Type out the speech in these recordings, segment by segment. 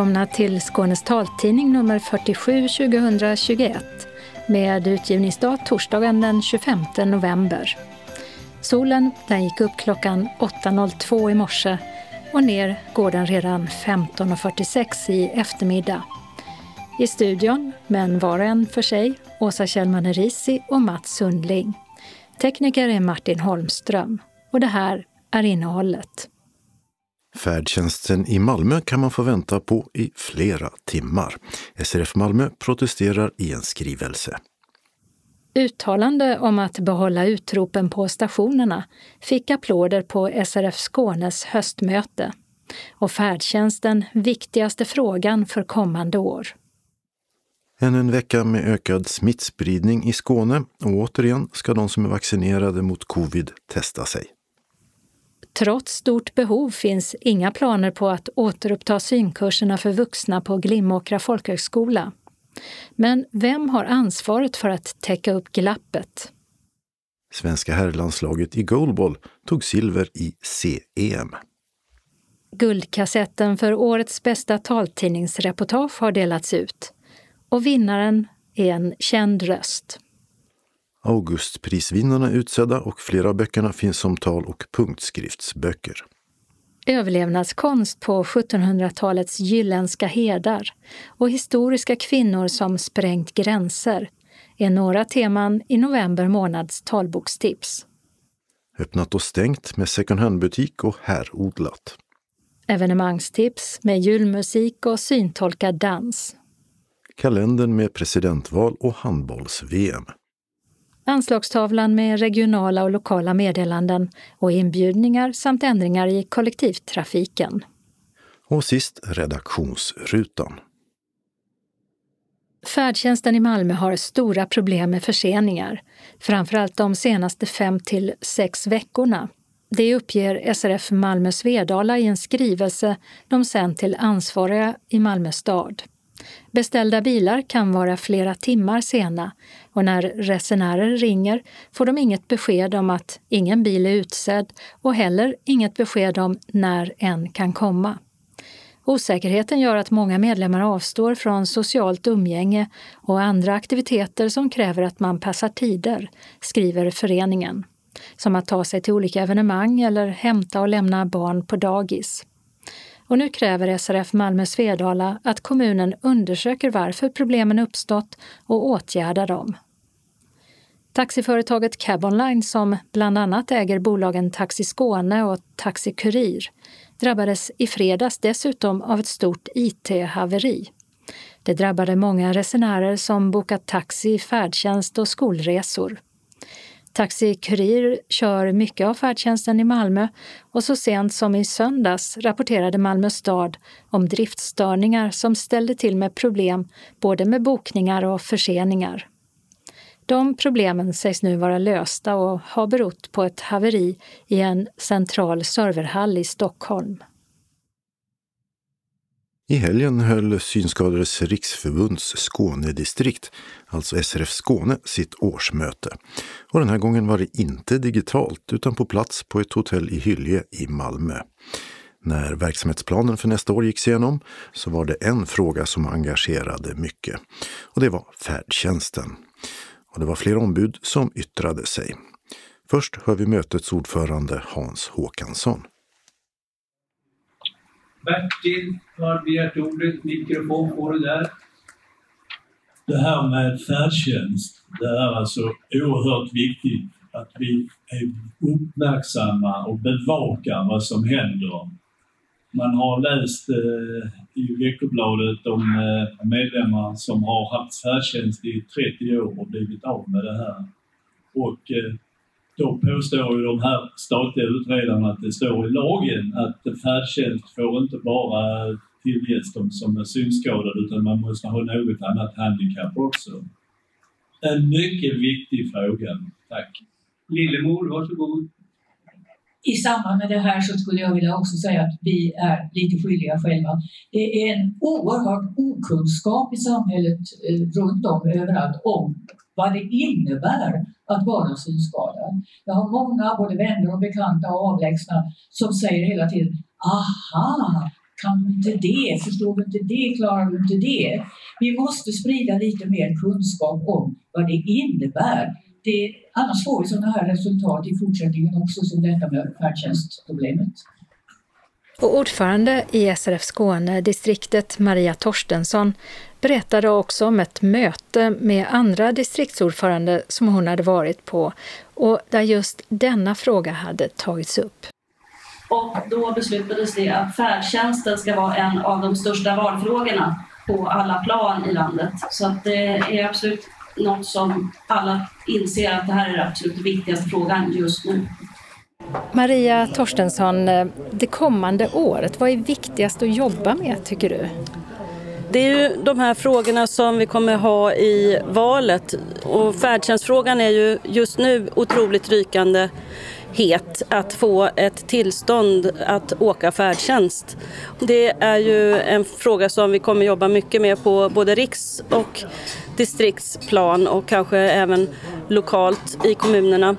Välkomna till Skånes taltidning nummer 47 2021 med utgivningsdag torsdagen den 25 november. Solen den gick upp klockan 8.02 i morse och ner går den redan 15.46 i eftermiddag. I studion, men var och en för sig, Åsa Kjellman Risi och Mats Sundling. Tekniker är Martin Holmström. Och det här är innehållet. Färdtjänsten i Malmö kan man få vänta på i flera timmar. SRF Malmö protesterar i en skrivelse. Uttalande om att behålla utropen på stationerna fick applåder på SRF Skånes höstmöte och färdtjänsten viktigaste frågan för kommande år. Ännu en vecka med ökad smittspridning i Skåne och återigen ska de som är vaccinerade mot covid testa sig. Trots stort behov finns inga planer på att återuppta synkurserna för vuxna på Glimåkra folkhögskola. Men vem har ansvaret för att täcka upp glappet? Svenska herrlandslaget i goalball tog silver i CEM. Guldkassetten för årets bästa taltidningsreportage har delats ut och vinnaren är en känd röst. Augustprisvinnarna är utsedda och flera av böckerna finns som tal och punktskriftsböcker. Överlevnadskonst på 1700-talets jylländska herdar och historiska kvinnor som sprängt gränser är några teman i november månads talbokstips. Öppnat och stängt med second hand-butik och härodlat. Evenemangstips med julmusik och syntolkad dans. Kalendern med presidentval och handbolls-VM anslagstavlan med regionala och lokala meddelanden och inbjudningar samt ändringar i kollektivtrafiken. Och sist redaktionsrutan. Färdtjänsten i Malmö har stora problem med förseningar, framförallt de senaste fem till sex veckorna. Det uppger SRF Malmö Svedala i en skrivelse de sänt till ansvariga i Malmö stad. Beställda bilar kan vara flera timmar sena och när resenärer ringer får de inget besked om att ingen bil är utsedd och heller inget besked om när en kan komma. Osäkerheten gör att många medlemmar avstår från socialt umgänge och andra aktiviteter som kräver att man passar tider, skriver föreningen. Som att ta sig till olika evenemang eller hämta och lämna barn på dagis. Och nu kräver SRF Malmö Svedala att kommunen undersöker varför problemen uppstått och åtgärdar dem. Taxiföretaget Cabonline, som bland annat äger bolagen Taxi Skåne och Taxi Kurir, drabbades i fredags dessutom av ett stort IT-haveri. Det drabbade många resenärer som bokat taxi, färdtjänst och skolresor. Taxi Kurir kör mycket av färdtjänsten i Malmö och så sent som i söndags rapporterade Malmö stad om driftstörningar som ställde till med problem både med bokningar och förseningar. De problemen sägs nu vara lösta och har berott på ett haveri i en central serverhall i Stockholm. I helgen höll Synskadades riksförbunds Skånedistrikt, alltså SRF Skåne, sitt årsmöte. Och den här gången var det inte digitalt utan på plats på ett hotell i Hylje i Malmö. När verksamhetsplanen för nästa år gicks igenom så var det en fråga som engagerade mycket. Och det var färdtjänsten. Och det var flera ombud som yttrade sig. Först hör vi mötets ordförande Hans Håkansson. Bertil har begärt ordet. Mikrofon får du där. Det här med färdtjänst, det är alltså oerhört viktigt att vi är uppmärksamma och bevakar vad som händer. Man har läst eh, i veckobladet om eh, medlemmar som har haft färdtjänst i 30 år och blivit av med det här. Och eh, då påstår ju de här statliga utredarna att det står i lagen att färdtjänst får inte bara tillges de som är synskadade utan man måste ha något annat handikapp också. En mycket viktig fråga. Tack. Lillemor, varsågod. I samband med det här så skulle jag vilja också säga att vi är lite skyldiga själva. Det är en oerhörd okunskap i samhället eh, runt om överallt om vad det innebär att vara synskadad. Jag har många, både vänner och bekanta och avlägsna, som säger hela tiden Aha, kan du inte det? Förstår du inte det? Klarar du inte det? Vi måste sprida lite mer kunskap om vad det innebär. Det, annars får vi sådana här resultat i fortsättningen också som detta med färdtjänstproblemet. Och ordförande i SRF Skåne, distriktet Maria Torstensson, berättade också om ett möte med andra distriktsordförande som hon hade varit på och där just denna fråga hade tagits upp. Och då beslutades det att färdtjänsten ska vara en av de största valfrågorna på alla plan i landet. Så att det är absolut något som alla inser att det här är den absolut viktigaste frågan just nu. Maria Torstensson, eh, det kommande året, vad är viktigast att jobba med tycker du? Det är ju de här frågorna som vi kommer ha i valet och färdtjänstfrågan är ju just nu otroligt rykande het att få ett tillstånd att åka färdtjänst. Det är ju en fråga som vi kommer jobba mycket med på både riks och distriktsplan och kanske även lokalt i kommunerna.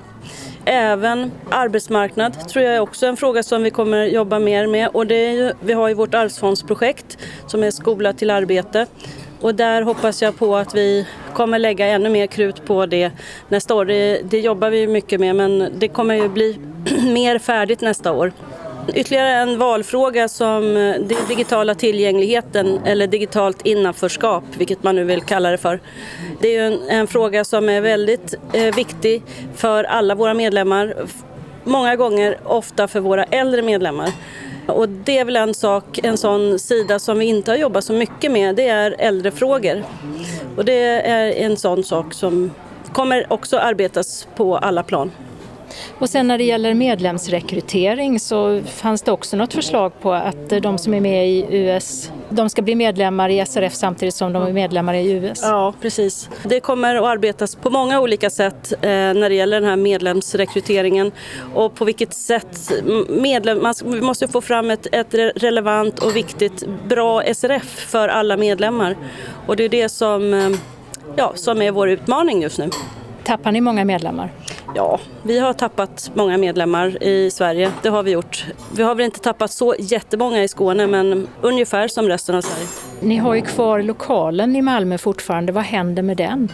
Även arbetsmarknad tror jag är också en fråga som vi kommer jobba mer med och det är ju, vi har ju vårt arvsfondsprojekt som är Skola till arbete och där hoppas jag på att vi kommer lägga ännu mer krut på det nästa år. Det, det jobbar vi mycket med men det kommer ju bli mer färdigt nästa år. Ytterligare en valfråga som eh, den digitala tillgängligheten eller digitalt innanförskap, vilket man nu vill kalla det för. Det är en, en fråga som är väldigt eh, viktig för alla våra medlemmar. Många gånger ofta för våra äldre medlemmar. Och det är väl en sak, en sån sida som vi inte har jobbat så mycket med, det är äldrefrågor. Och det är en sån sak som kommer också arbetas på alla plan. Och sen när det gäller medlemsrekrytering så fanns det också något förslag på att de som är med i US, de ska bli medlemmar i SRF samtidigt som de är medlemmar i US. Ja, precis. Det kommer att arbetas på många olika sätt eh, när det gäller den här medlemsrekryteringen och på vilket sätt medlem, man, vi måste få fram ett, ett relevant och viktigt bra SRF för alla medlemmar och det är det som, eh, ja, som är vår utmaning just nu. Tappar ni många medlemmar? Ja, vi har tappat många medlemmar i Sverige. Det har vi gjort. Vi har väl inte tappat så jättemånga i Skåne, men ungefär som resten av Sverige. Ni har ju kvar lokalen i Malmö fortfarande. Vad händer med den?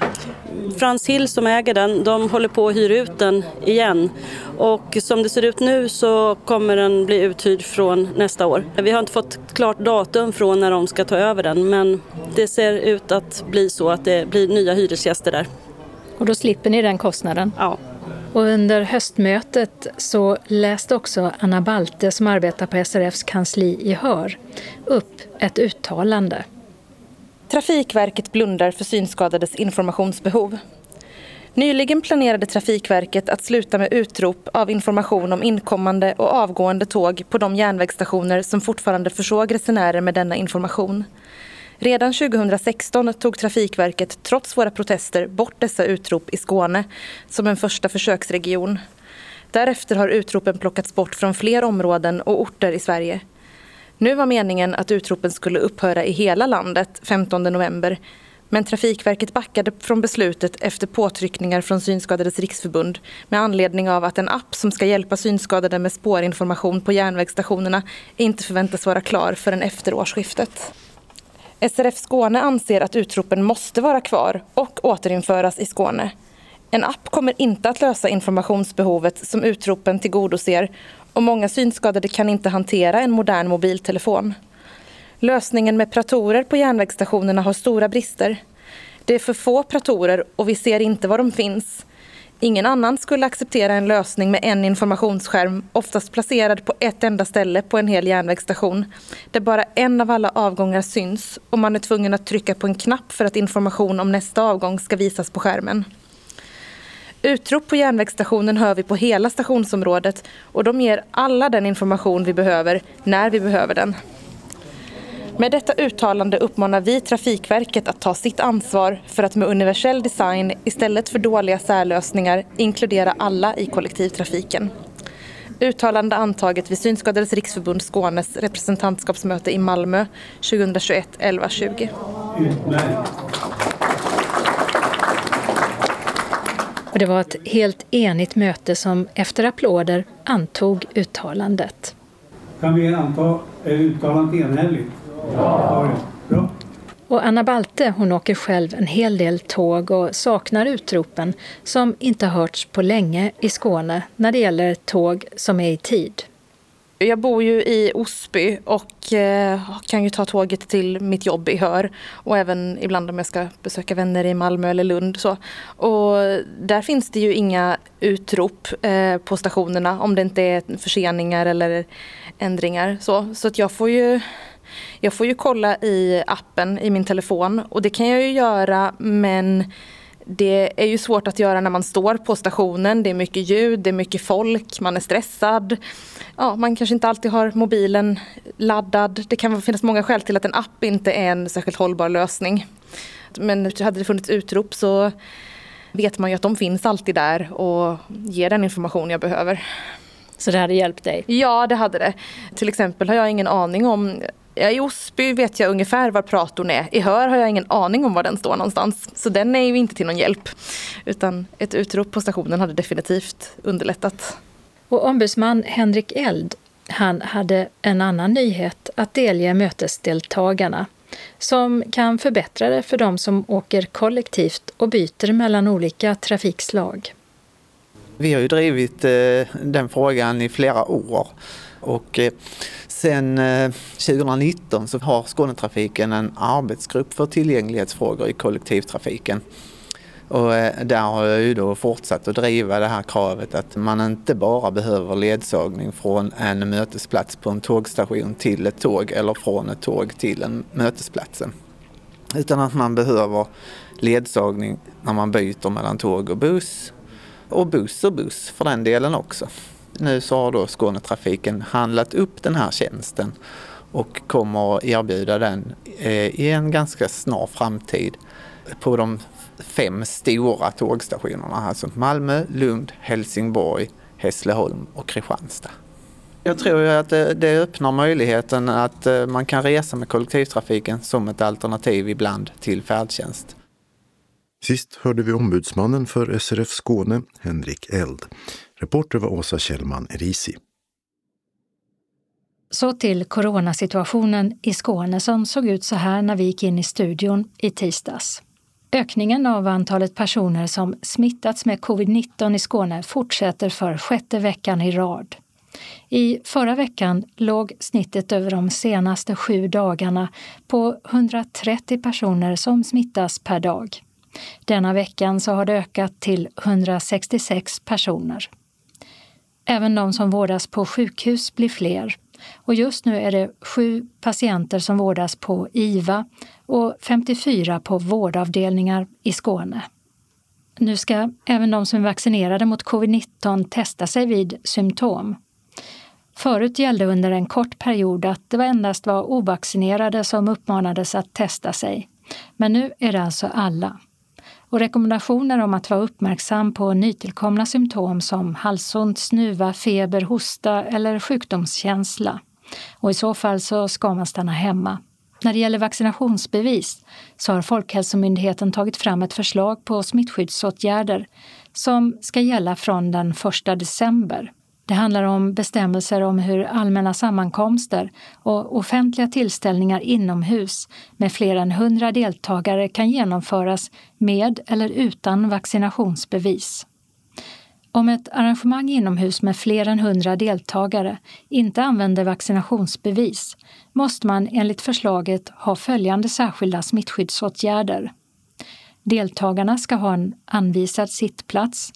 Frans Hill som äger den, de håller på att hyra ut den igen. Och som det ser ut nu så kommer den bli uthyrd från nästa år. Vi har inte fått klart datum från när de ska ta över den, men det ser ut att bli så att det blir nya hyresgäster där. Och då slipper ni den kostnaden? Ja. Och under höstmötet så läste också Anna Balte, som arbetar på SRFs kansli i Hör, upp ett uttalande. Trafikverket blundar för synskadades informationsbehov. Nyligen planerade Trafikverket att sluta med utrop av information om inkommande och avgående tåg på de järnvägsstationer som fortfarande försåg resenärer med denna information. Redan 2016 tog Trafikverket trots våra protester bort dessa utrop i Skåne som en första försöksregion. Därefter har utropen plockats bort från fler områden och orter i Sverige. Nu var meningen att utropen skulle upphöra i hela landet 15 november men Trafikverket backade från beslutet efter påtryckningar från Synskadades riksförbund med anledning av att en app som ska hjälpa synskadade med spårinformation på järnvägsstationerna inte förväntas vara klar förrän efter årsskiftet. SRF Skåne anser att utropen måste vara kvar och återinföras i Skåne. En app kommer inte att lösa informationsbehovet som utropen tillgodoser och många synskadade kan inte hantera en modern mobiltelefon. Lösningen med pratorer på järnvägsstationerna har stora brister. Det är för få pratorer och vi ser inte var de finns. Ingen annan skulle acceptera en lösning med en informationsskärm, oftast placerad på ett enda ställe på en hel järnvägsstation, där bara en av alla avgångar syns och man är tvungen att trycka på en knapp för att information om nästa avgång ska visas på skärmen. Utrop på järnvägsstationen hör vi på hela stationsområdet och de ger alla den information vi behöver när vi behöver den. Med detta uttalande uppmanar vi Trafikverket att ta sitt ansvar för att med universell design istället för dåliga särlösningar inkludera alla i kollektivtrafiken. Uttalande antaget vid Synskadades riksförbund Skånes representantskapsmöte i Malmö 2021 11 20. Och det var ett helt enigt möte som efter applåder antog uttalandet. Kan vi anta uttalandet enhälligt? Ja. Och Anna Balte hon åker själv en hel del tåg och saknar utropen som inte hörts på länge i Skåne när det gäller tåg som är i tid. Jag bor ju i Osby och eh, kan ju ta tåget till mitt jobb i Hör och även ibland om jag ska besöka vänner i Malmö eller Lund. Så. Och där finns det ju inga utrop eh, på stationerna om det inte är förseningar eller ändringar. Så, så att jag får ju jag får ju kolla i appen i min telefon och det kan jag ju göra men det är ju svårt att göra när man står på stationen. Det är mycket ljud, det är mycket folk, man är stressad. Ja, man kanske inte alltid har mobilen laddad. Det kan finnas många skäl till att en app inte är en särskilt hållbar lösning. Men hade det funnits utrop så vet man ju att de finns alltid där och ger den information jag behöver. Så det hade hjälpt dig? Ja, det hade det. Till exempel har jag ingen aning om i Osby vet jag ungefär var pratorn är. I Hör har jag ingen aning om var den står någonstans. Så den är ju inte till någon hjälp. Utan ett utrop på stationen hade definitivt underlättat. Och ombudsman Henrik Eld, han hade en annan nyhet att delge mötesdeltagarna som kan förbättra det för de som åker kollektivt och byter mellan olika trafikslag. Vi har ju drivit eh, den frågan i flera år och eh, sen eh, 2019 så har Skånetrafiken en arbetsgrupp för tillgänglighetsfrågor i kollektivtrafiken. Och eh, där har jag ju då fortsatt att driva det här kravet att man inte bara behöver ledsagning från en mötesplats på en tågstation till ett tåg eller från ett tåg till en mötesplatsen. Utan att man behöver ledsagning när man byter mellan tåg och buss och buss och buss för den delen också. Nu så har då Skånetrafiken handlat upp den här tjänsten och kommer att erbjuda den eh, i en ganska snar framtid på de fem stora tågstationerna, alltså Malmö, Lund, Helsingborg, Hässleholm och Kristianstad. Jag tror ju att det, det öppnar möjligheten att eh, man kan resa med kollektivtrafiken som ett alternativ ibland till färdtjänst. Sist hörde vi ombudsmannen för SRF Skåne, Henrik Eld. Reporter var Åsa Kjellman Erisi. Så till coronasituationen i Skåne som såg ut så här när vi gick in i studion i tisdags. Ökningen av antalet personer som smittats med covid-19 i Skåne fortsätter för sjätte veckan i rad. I förra veckan låg snittet över de senaste sju dagarna på 130 personer som smittas per dag. Denna veckan så har det ökat till 166 personer. Även de som vårdas på sjukhus blir fler. Och just nu är det sju patienter som vårdas på IVA och 54 på vårdavdelningar i Skåne. Nu ska även de som är vaccinerade mot covid-19 testa sig vid symptom. Förut gällde under en kort period att det endast var ovaccinerade som uppmanades att testa sig. Men nu är det alltså alla och rekommendationer om att vara uppmärksam på nytillkomna symptom som halsont, snuva, feber, hosta eller sjukdomskänsla. Och i så fall så ska man stanna hemma. När det gäller vaccinationsbevis så har Folkhälsomyndigheten tagit fram ett förslag på smittskyddsåtgärder som ska gälla från den 1 december. Det handlar om bestämmelser om hur allmänna sammankomster och offentliga tillställningar inomhus med fler än 100 deltagare kan genomföras med eller utan vaccinationsbevis. Om ett arrangemang inomhus med fler än 100 deltagare inte använder vaccinationsbevis måste man enligt förslaget ha följande särskilda smittskyddsåtgärder. Deltagarna ska ha en anvisad sittplats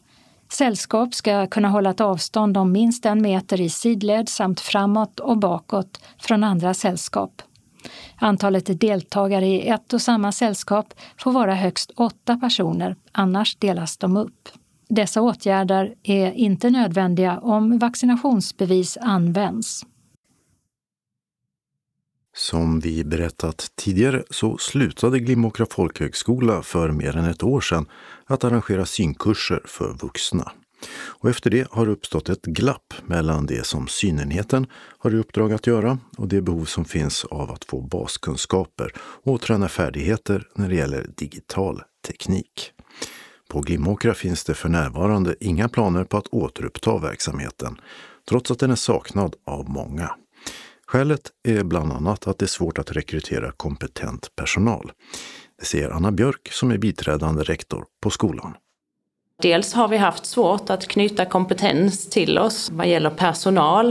Sällskap ska kunna hålla ett avstånd om minst en meter i sidled samt framåt och bakåt från andra sällskap. Antalet deltagare i ett och samma sällskap får vara högst åtta personer, annars delas de upp. Dessa åtgärder är inte nödvändiga om vaccinationsbevis används. Som vi berättat tidigare så slutade Glimåkra folkhögskola för mer än ett år sedan att arrangera synkurser för vuxna. Och efter det har det uppstått ett glapp mellan det som synenheten har i uppdrag att göra och det behov som finns av att få baskunskaper och träna färdigheter när det gäller digital teknik. På Glimåkra finns det för närvarande inga planer på att återuppta verksamheten, trots att den är saknad av många. Skälet är bland annat att det är svårt att rekrytera kompetent personal. Det säger Anna Björk som är biträdande rektor på skolan. Dels har vi haft svårt att knyta kompetens till oss vad gäller personal.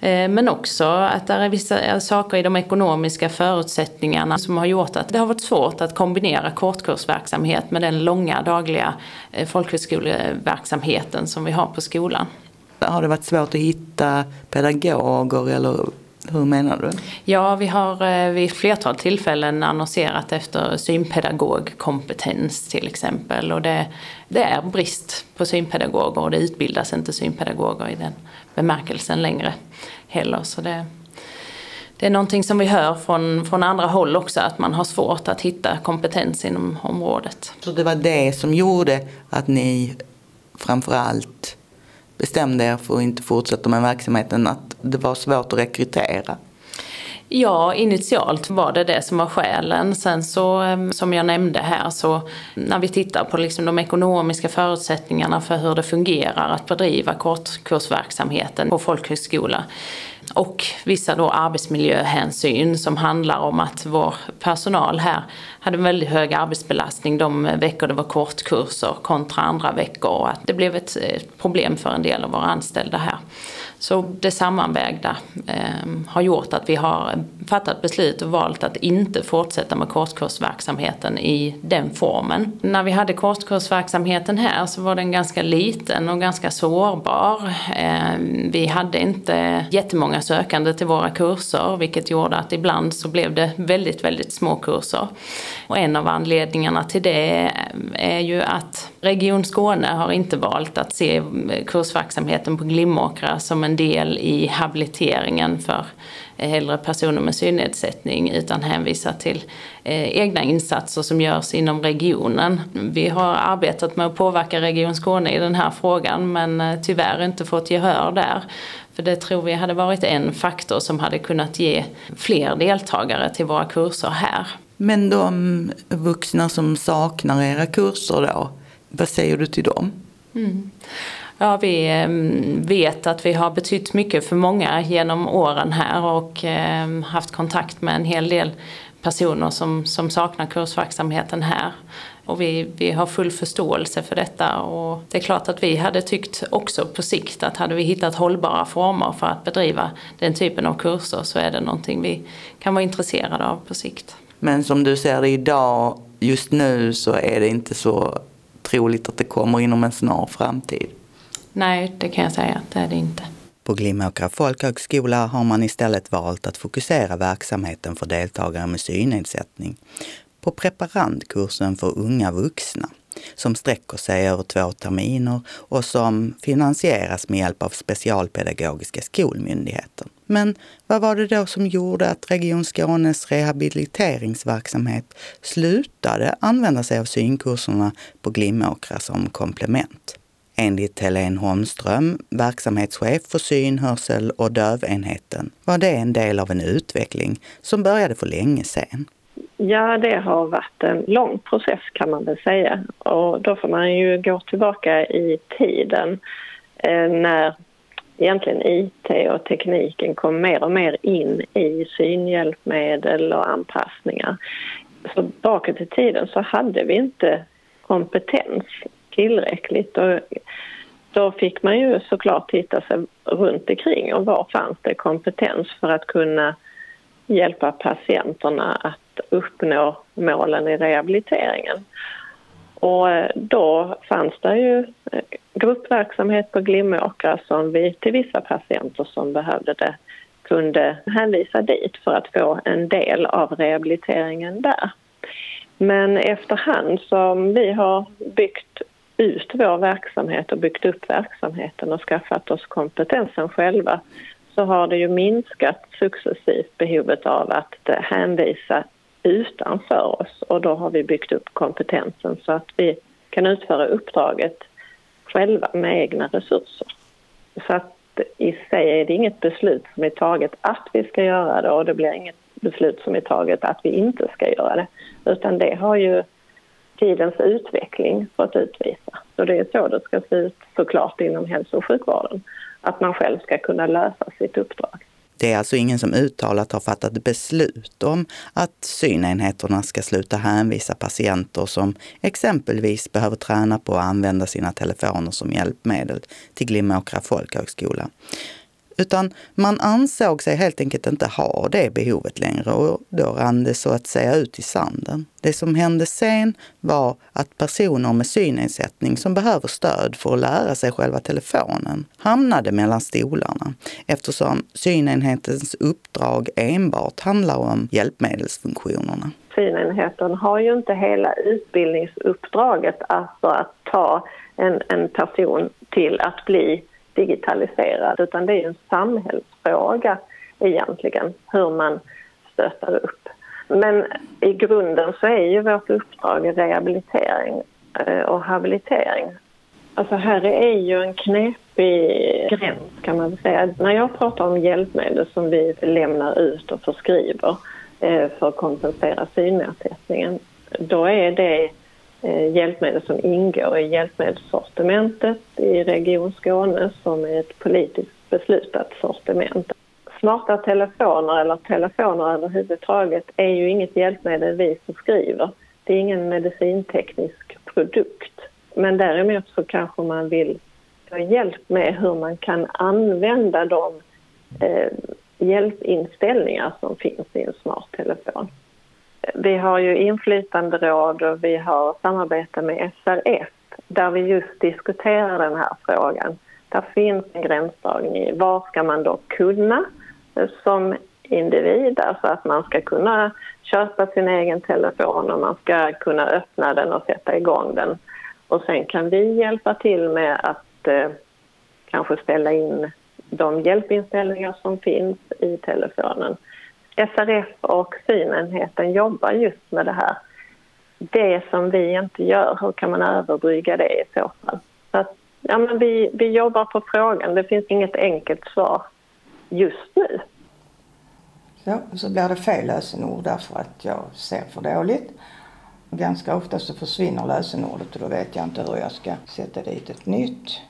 Eh, men också att det är vissa saker i de ekonomiska förutsättningarna som har gjort att det har varit svårt att kombinera kortkursverksamhet med den långa dagliga eh, folkhögskoleverksamheten som vi har på skolan. Har det varit svårt att hitta pedagoger eller hur menar du? Ja, vi har eh, vid flertal tillfällen annonserat efter synpedagogkompetens till exempel. Och det, det är brist på synpedagoger och det utbildas inte synpedagoger i den bemärkelsen längre heller. Så det, det är någonting som vi hör från, från andra håll också, att man har svårt att hitta kompetens inom området. Så det var det som gjorde att ni framförallt bestämde er för att inte fortsätta med verksamheten, att det var svårt att rekrytera? Ja, initialt var det det som var skälen. Sen så, ehm, som jag nämnde här, så när vi tittar på liksom de ekonomiska förutsättningarna för hur det fungerar att bedriva kortkursverksamheten på folkhögskola och vissa då arbetsmiljöhänsyn som handlar om att vår personal här hade en väldigt hög arbetsbelastning de veckor det var kortkurser kontra andra veckor och att det blev ett eh, problem för en del av våra anställda här. Så det sammanvägda eh, har gjort att vi har fattat beslut och valt att inte fortsätta med kortkursverksamheten i den formen. När vi hade kortkursverksamheten här så var den ganska liten och ganska sårbar. Eh, vi hade inte jättemånga sökande till våra kurser vilket gjorde att ibland så blev det väldigt, väldigt små kurser. Och en av anledningarna till det ehm, är ju att Region Skåne har inte valt att se eh, kursverksamheten på Glimåkra som en del i habiliteringen för eh, äldre personer med synnedsättning utan hänvisar till eh, egna insatser som görs inom regionen. Vi har arbetat med att påverka Region Skåne i den här frågan men tyvärr inte fått gehör där. För det tror vi hade varit en faktor som hade kunnat ge fler deltagare till våra kurser här. Men de vuxna som saknar era kurser då, vad säger du till dem? Mm. Ja, vi ehm, vet att vi har betytt mycket för många genom åren här och ehm, haft kontakt med en hel del personer som, som saknar kursverksamheten här. Och vi, vi har full förståelse för detta och det är klart att vi hade tyckt också på sikt att hade vi hittat hållbara former för att bedriva den typen av kurser så är det någonting vi kan vara intresserade av på sikt. Men som du ser det idag, just nu så är det inte så troligt att det kommer inom en snar framtid. Nej, det kan jag säga, det är det inte. På Glimåkra folkhögskola har man istället valt att fokusera verksamheten för deltagare med synnedsättning på preparandkursen för unga vuxna som sträcker sig över två terminer och som finansieras med hjälp av Specialpedagogiska skolmyndigheten. Men vad var det då som gjorde att Region Skånes rehabiliteringsverksamhet slutade använda sig av synkurserna på Glimåkra som komplement? Enligt Helene Holmström, verksamhetschef för syn-, hörsel och dövenheten, var det en del av en utveckling som började för länge sedan. Ja, det har varit en lång process kan man väl säga. Och då får man ju gå tillbaka i tiden eh, när egentligen IT och tekniken kom mer och mer in i synhjälpmedel och anpassningar. Så bakåt i tiden så hade vi inte kompetens tillräckligt. Och då fick man ju såklart titta sig runt omkring och var fanns det kompetens för att kunna hjälpa patienterna att uppnå målen i rehabiliteringen. Och eh, då fanns det ju eh, gruppverksamhet på Glimåkra som vi till vissa patienter som behövde det kunde hänvisa dit för att få en del av rehabiliteringen där. Men efterhand som vi har byggt ut vår verksamhet och byggt upp verksamheten och skaffat oss kompetensen själva så har det ju minskat successivt behovet av att eh, hänvisa utanför oss och då har vi byggt upp kompetensen så att vi kan utföra uppdraget själva med egna resurser. Så att i sig är det inget beslut som är taget att vi ska göra det och det blir inget beslut som är taget att vi inte ska göra det. Utan det har ju tidens utveckling fått utvisa. Så det är så det ska se ut såklart inom hälso och sjukvården. Att man själv ska kunna lösa sitt uppdrag. Det är alltså ingen som uttalat har fattat beslut om att synenheterna ska sluta hänvisa patienter som exempelvis behöver träna på att använda sina telefoner som hjälpmedel till Glimåkra folkhögskola. Utan man ansåg sig helt enkelt inte ha det behovet längre och då rann det så att säga ut i sanden. Det som hände sen var att personer med synnedsättning som behöver stöd för att lära sig själva telefonen hamnade mellan stolarna eftersom synenhetens uppdrag enbart handlar om hjälpmedelsfunktionerna. Synenheten har ju inte hela utbildningsuppdraget, alltså att ta en, en person till att bli digitaliserad utan det är en samhällsfråga egentligen hur man stöttar upp. Men i grunden så är ju vårt uppdrag rehabilitering eh, och habilitering. Alltså här är ju en knepig gräns kan man säga. När jag pratar om hjälpmedel som vi lämnar ut och förskriver eh, för att kompensera synnedsättningen, då är det Eh, hjälpmedel som ingår i hjälpmedelssortimentet i Region Skåne som är ett politiskt beslutat sortiment. Smarta telefoner eller telefoner överhuvudtaget är ju inget hjälpmedel vi förskriver. Det är ingen medicinteknisk produkt. Men däremot så kanske man vill få hjälp med hur man kan använda de eh, hjälpinställningar som finns i en smart telefon. Vi har ju inflytanderåd och vi har samarbete med SRF där vi just diskuterar den här frågan. Där finns en gränsdragning i vad ska man då kunna som individ, alltså att man ska kunna köpa sin egen telefon och man ska kunna öppna den och sätta igång den. Och sen kan vi hjälpa till med att eh, kanske ställa in de hjälpinställningar som finns i telefonen. SRF och synenheten jobbar just med det här. Det som vi inte gör, hur kan man överbrygga det i så fall? Så att, ja, men vi, vi jobbar på frågan, det finns inget enkelt svar just nu. Så, så blir det fel lösenord därför att jag ser för dåligt. Ganska ofta så försvinner lösenordet och då vet jag inte hur jag ska sätta dit ett nytt.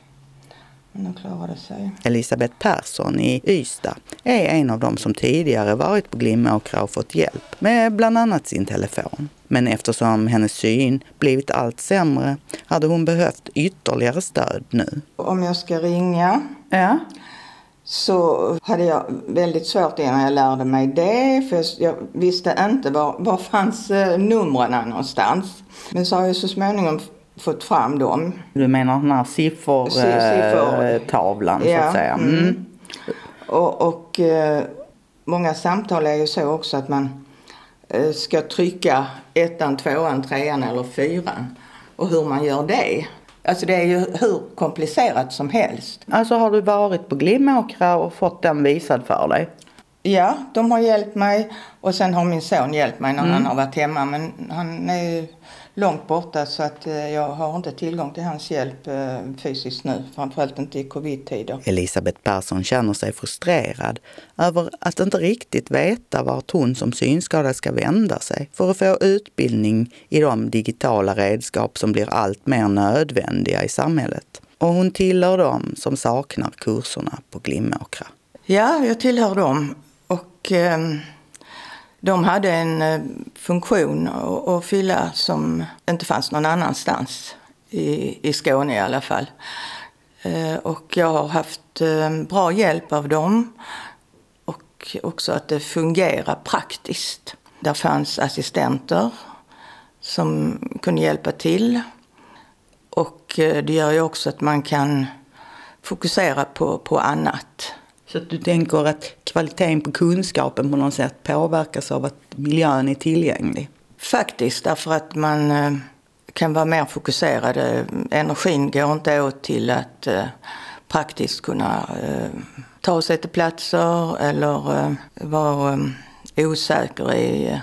Men de klarade sig. Elisabeth Persson i Ystad är en av dem som tidigare varit på Glimåkra och fått hjälp med bland annat sin telefon. Men eftersom hennes syn blivit allt sämre hade hon behövt ytterligare stöd nu. Om jag ska ringa ja. så hade jag väldigt svårt innan jag lärde mig det. För jag visste inte var, var fanns eh, numren någonstans. Men så har jag så småningom fått fram dem. Du menar den här siffertavlan Siffror. så att säga? Mm. Mm. Och, och eh, många samtal är ju så också att man eh, ska trycka ettan, tvåan, trean eller fyran. Och hur man gör det. Alltså det är ju hur komplicerat som helst. Alltså har du varit på Glimåkra och fått den visad för dig? Ja, de har hjälpt mig och sen har min son hjälpt mig när mm. han har varit hemma. Men han är ju långt borta så att eh, jag har inte tillgång till hans hjälp eh, fysiskt nu. Framförallt inte i covid-tider. Elisabeth Persson känner sig frustrerad över att inte riktigt veta vart hon som synskadad ska vända sig för att få utbildning i de digitala redskap som blir allt mer nödvändiga i samhället. Och hon tillhör dem som saknar kurserna på Glimåkra. Ja, jag tillhör dem. Och... Eh, de hade en eh, funktion att fylla som inte fanns någon annanstans i, i Skåne i alla fall. Eh, och jag har haft eh, bra hjälp av dem och också att det fungerar praktiskt. Där fanns assistenter som kunde hjälpa till. Och det gör ju också att man kan fokusera på, på annat. Så att du tänker att kvaliteten på kunskapen på något sätt påverkas av att miljön är tillgänglig? Faktiskt, därför att man eh, kan vara mer fokuserad. Eh, energin går inte åt till att eh, praktiskt kunna ta sig till platser eller vara osäker i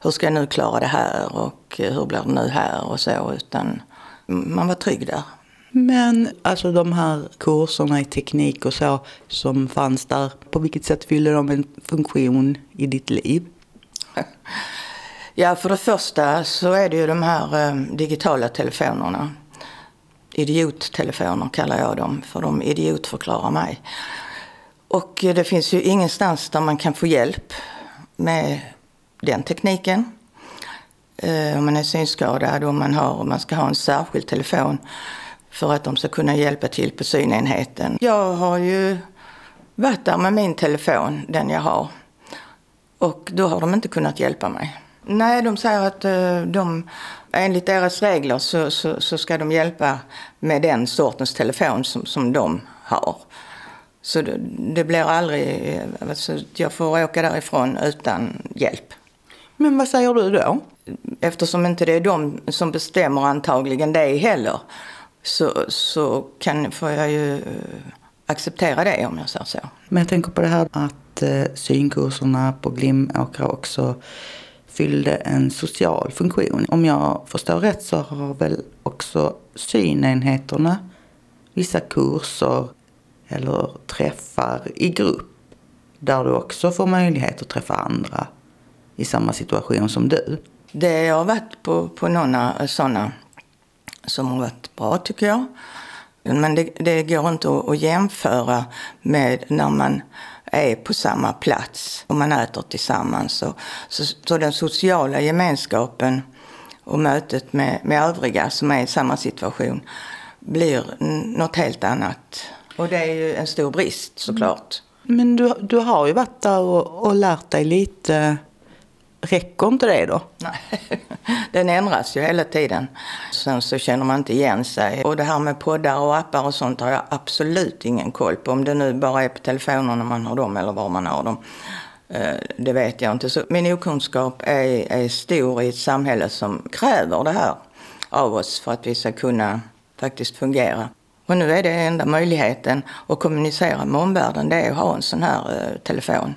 hur ska jag nu klara det här och hur blir det nu här och så. Utan man var trygg där. Men alltså de här kurserna i teknik och så som fanns där, på vilket sätt fyller de en funktion i ditt liv? Ja, för det första så är det ju de här eh, digitala telefonerna. Idiottelefoner kallar jag dem, för de idiotförklarar mig. Och det finns ju ingenstans där man kan få hjälp med den tekniken. Eh, om man är synskadad och man, har, man ska ha en särskild telefon för att de ska kunna hjälpa till på synenheten. Jag har ju varit där med min telefon, den jag har. Och då har de inte kunnat hjälpa mig. Nej, de säger att eh, de, enligt deras regler så, så, så, ska de hjälpa med den sortens telefon som, som de har. Så det, det blir aldrig, alltså, jag får åka därifrån utan hjälp. Men vad säger du då? Eftersom inte det är de som bestämmer antagligen det heller så, så kan, får jag ju eh, acceptera det om jag säger så. Men jag tänker på det här att eh, synkurserna på Glimåkra också fyllde en social funktion. Om jag förstår rätt så har väl också synenheterna vissa kurser eller träffar i grupp där du också får möjlighet att träffa andra i samma situation som du. Det jag har varit på, på några sådana som har varit bra tycker jag. Men det, det går inte att, att jämföra med när man är på samma plats och man äter tillsammans. Så, så, så den sociala gemenskapen och mötet med, med övriga som är i samma situation blir något helt annat. Och det är ju en stor brist såklart. Mm. Men du, du har ju varit där och, och lärt dig lite Räcker inte det då? Nej, den ändras ju hela tiden. Sen så känner man inte igen sig. Och det här med poddar och appar och sånt har jag absolut ingen koll på. Om det nu bara är på telefonerna man har dem eller var man har dem. Eh, det vet jag inte. Så min okunskap är, är stor i ett samhälle som kräver det här av oss för att vi ska kunna faktiskt fungera. Och nu är det enda möjligheten att kommunicera med omvärlden, det är att ha en sån här eh, telefon.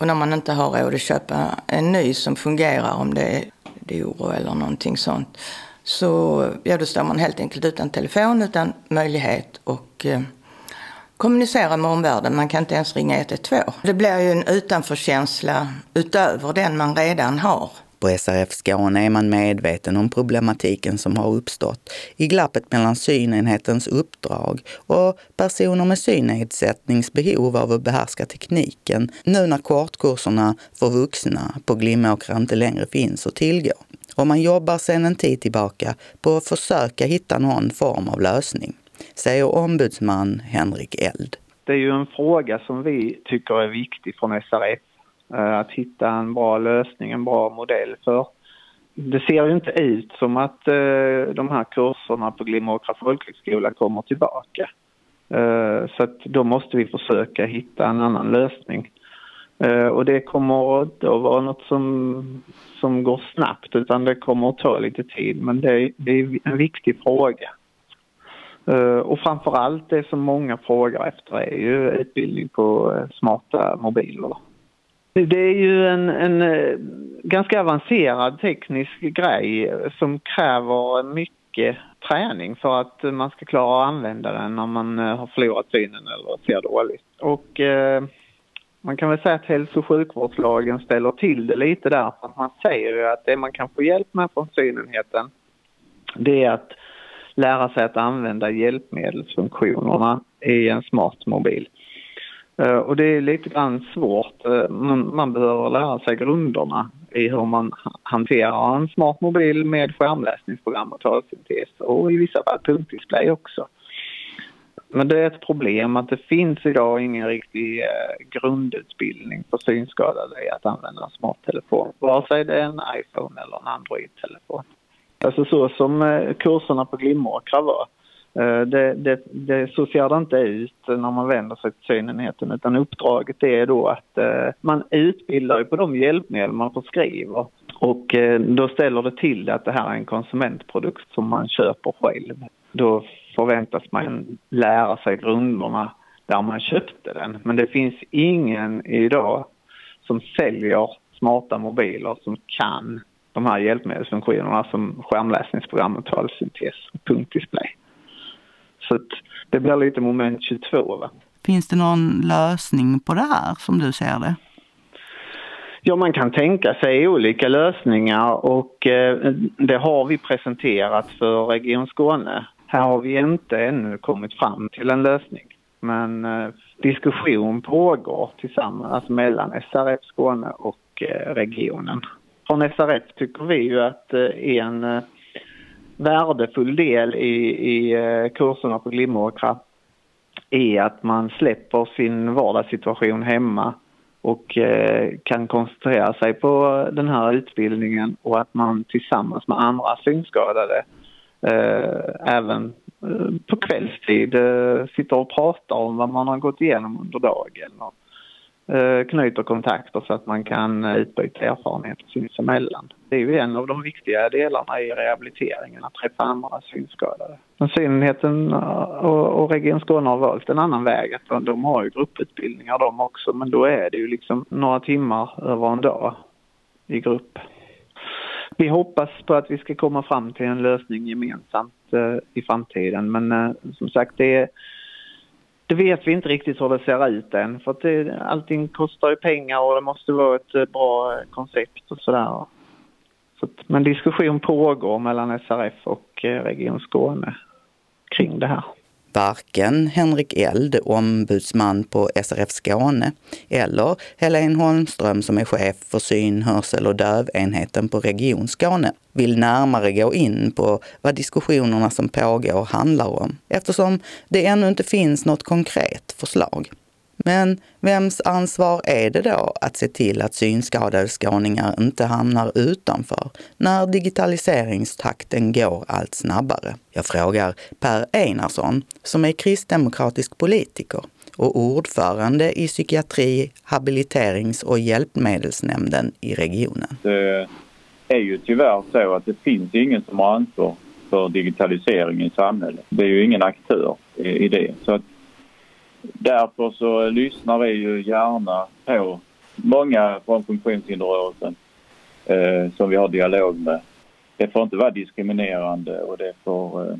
Och när man inte har råd att köpa en ny som fungerar, om det är Doro eller någonting sånt, så ja, då står man helt enkelt utan telefon, utan möjlighet att eh, kommunicera med omvärlden. Man kan inte ens ringa 112. Det blir ju en utanförkänsla utöver den man redan har. På SRF Skåne är man medveten om problematiken som har uppstått i glappet mellan synenhetens uppdrag och personer med synnedsättnings behov av att behärska tekniken nu när kortkurserna för vuxna på Glimåkra inte längre finns att tillgå. Och man jobbar sedan en tid tillbaka på att försöka hitta någon form av lösning, säger ombudsman Henrik Eld. Det är ju en fråga som vi tycker är viktig från SRF Eh, att hitta en bra lösning, en bra modell för. Det ser ju inte ut som att eh, de här kurserna på Glimåkra folkhögskola kommer tillbaka. Eh, så att då måste vi försöka hitta en annan lösning. Eh, och det kommer inte att vara något som, som går snabbt utan det kommer att ta lite tid men det, det är en viktig fråga. Eh, och framför allt det som många frågar efter är ju utbildning på smarta mobiler. Det är ju en, en eh, ganska avancerad teknisk grej som kräver mycket träning för att man ska klara att använda den när man eh, har förlorat synen eller ser dåligt. Och eh, man kan väl säga att hälso och sjukvårdslagen ställer till det lite där för att man säger ju att det man kan få hjälp med från synenheten det är att lära sig att använda hjälpmedelsfunktionerna i en smart mobil. Eh, och det är lite grann svårt. Eh, man, man behöver lära sig grunderna i hur man hanterar en smart mobil med skärmläsningsprogram och talsyntes och i vissa fall punktdisplay också. Men det är ett problem att det finns idag ingen riktig eh, grundutbildning för synskadade i att använda en smarttelefon. Vare sig det är en iPhone eller en Android-telefon. Alltså så som kurserna på Glimåkra var Eh, Eh, det, det, det, så ser det inte ut när man vänder sig till synenheten utan uppdraget är då att eh, man utbildar på de hjälpmedel man förskriver och eh, då ställer det till det att det här är en konsumentprodukt som man köper själv. Då förväntas man lära sig grunderna där man köpte den men det finns ingen idag som säljer smarta mobiler som kan de här hjälpmedelsfunktionerna som skärmläsningsprogram och talsyntes och punktdisplay. Så det blir lite moment 22. Va? Finns det någon lösning på det här som du ser det? Ja, man kan tänka sig olika lösningar och eh, det har vi presenterat för Region Skåne. Här har vi inte ännu kommit fram till en lösning. Men eh, diskussion pågår tillsammans mellan SRF Skåne och eh, regionen. Från SRF tycker vi ju att en värdefull del i, i eh, kurserna på Glimåkra är att man släpper sin vardagssituation hemma och eh, kan koncentrera sig på den här utbildningen och att man tillsammans med andra synskadade eh, även Eh, på kvällstid eh, sitter och pratar om vad man har gått igenom under dagen och Eh, knyter kontakter så att man kan eh, utbyta erfarenheter sinsemellan. Det är ju en av de viktiga delarna i rehabiliteringen, att träffa andra synskadade. Men synenheten eh, och, Region Skåne har valt en annan väg. Att de har ju grupputbildningar de också, men då är det ju liksom några timmar över en dag i grupp. Vi hoppas på att vi ska komma fram till en lösning gemensamt i framtiden. Men som sagt, det, det vet vi inte riktigt hur det ser ut än. För att det, allting kostar ju pengar och det måste vara ett eh, bra eh, koncept och sådär. Så, men diskussion pågår mellan SRF och eh, Region Skåne kring det här. Varken Henrik Eld, ombudsman på SRF Skåne, eller Helene Holmström som är chef för syn-, hörsel och dövenheten på Region Skåne vill närmare gå in på vad diskussionerna som pågår handlar om eftersom det ännu inte finns något konkret förslag. Men vems ansvar är det då att se till att synskadade skåningar inte hamnar utanför när digitaliseringstakten går allt snabbare? Jag frågar Per Einarsson som är kristdemokratisk politiker och ordförande i psykiatri, habiliterings och hjälpmedelsnämnden i regionen. Det är ju tyvärr så att det finns ingen som har ansvar för digitalisering i samhället. Det är ju ingen aktör i det. Så att Därför så lyssnar vi ju gärna på många från funktionshinderrörelsen eh, som vi har dialog med. Det får inte vara diskriminerande och det får eh,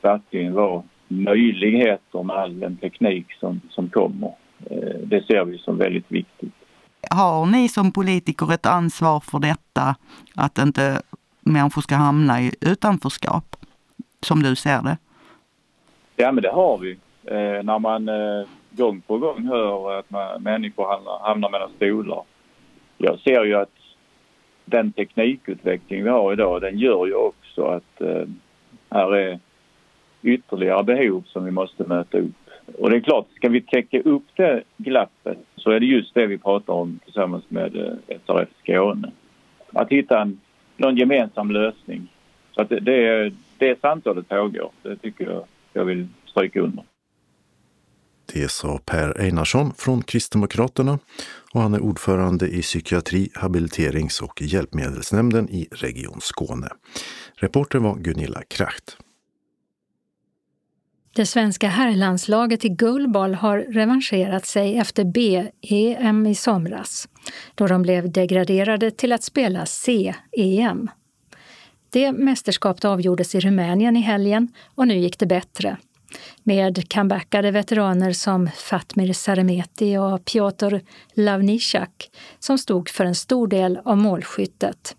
verkligen vara möjligheter med all den teknik som, som kommer. Eh, det ser vi som väldigt viktigt. Har ni som politiker ett ansvar för detta, att inte människor ska hamna i utanförskap, som du ser det? Ja, men det har vi. Eh, när man eh, gång på gång hör att man, människor hamnar, hamnar mellan stolar. Jag ser ju att den teknikutveckling vi har idag den gör ju också att eh, här är ytterligare behov som vi måste möta upp. Och det är klart, ska vi täcka upp det glappet så är det just det vi pratar om tillsammans med eh, SRF Skåne. Att hitta en, någon gemensam lösning. Så att det, det, det samtalet pågår, det tycker jag jag vill stryka under. Det sa Per Einarsson från Kristdemokraterna och han är ordförande i psykiatri, habiliterings och hjälpmedelsnämnden i Region Skåne. Reporter var Gunilla Kracht. Det svenska herrlandslaget i gullboll har revanscherat sig efter B-EM i somras, då de blev degraderade till att spela C-EM. Det mästerskapet avgjordes i Rumänien i helgen och nu gick det bättre med comebackade veteraner som Fatmir Saremeti och Piotr Lavnishak som stod för en stor del av målskyttet.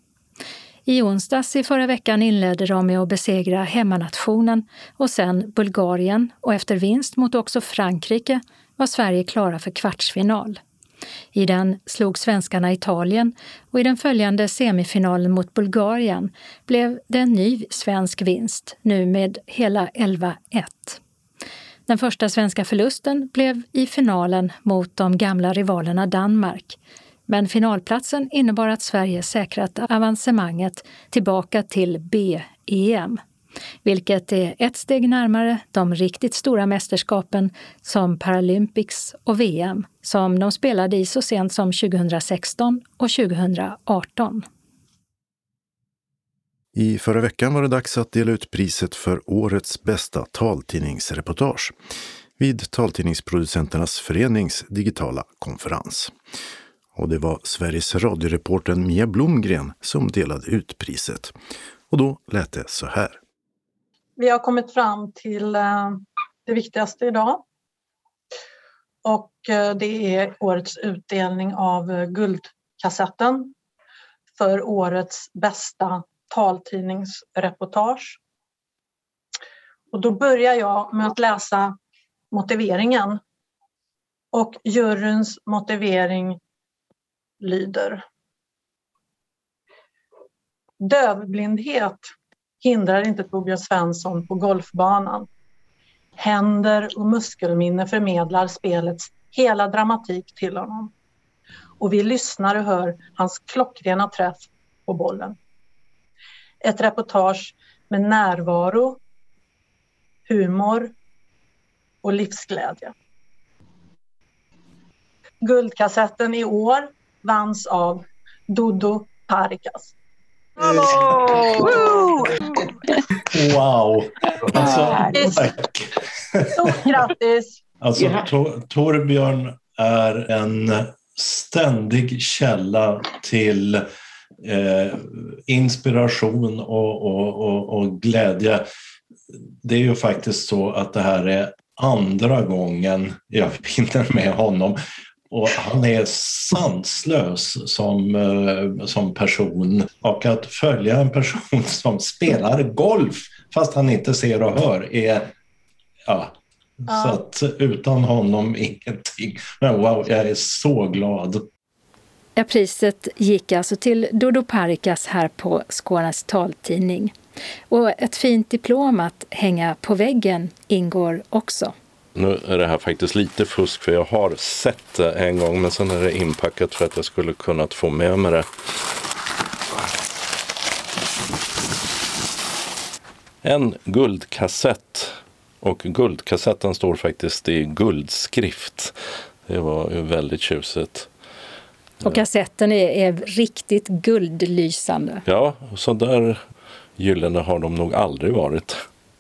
I onsdags i förra veckan inledde de med att besegra hemmanationen och sen Bulgarien och efter vinst mot också Frankrike var Sverige klara för kvartsfinal. I den slog svenskarna Italien och i den följande semifinalen mot Bulgarien blev det en ny svensk vinst, nu med hela 11-1. Den första svenska förlusten blev i finalen mot de gamla rivalerna Danmark. Men finalplatsen innebar att Sverige säkrat avancemanget tillbaka till B-EM vilket är ett steg närmare de riktigt stora mästerskapen som Paralympics och VM som de spelade i så sent som 2016 och 2018. I förra veckan var det dags att dela ut priset för årets bästa taltidningsreportage vid Taltidningsproducenternas förenings digitala konferens. Och det var Sveriges radioreporten Mia Blomgren som delade ut priset. Och då lät det så här. Vi har kommit fram till eh, det viktigaste idag. Och eh, det är årets utdelning av eh, Guldkassetten för årets bästa taltidningsreportage. Och då börjar jag med att läsa motiveringen. Och juryns motivering lyder. Dövblindhet hindrar inte Torbjörn Svensson på golfbanan. Händer och muskelminne förmedlar spelets hela dramatik till honom. Och vi lyssnar och hör hans klockrena träff på bollen. Ett reportage med närvaro, humor och livsglädje. Guldkassetten i år vanns av Dodo Parikas. Wow! Alltså, tack. Stort grattis! Alltså, Tor Torbjörn är en ständig källa till eh, inspiration och, och, och, och, glädje. Det är ju faktiskt så att det här är andra gången jag vinner med honom och han är sanslös som, eh, som person. Och att följa en person som spelar golf fast han inte ser och hör är... Ja, ja. Så att utan honom ingenting. Men wow, jag är så glad. Ja, priset gick alltså till Dodo Parikas här på Skånes taltidning. Och ett fint diplom att hänga på väggen ingår också. Nu är det här faktiskt lite fusk för jag har sett det en gång men sen är det inpackat för att jag skulle kunnat få med mig det. En guldkassett och guldkassetten står faktiskt i guldskrift. Det var ju väldigt tjusigt. Och kassetten är, är riktigt guldlysande. Ja, så där gyllene har de nog aldrig varit.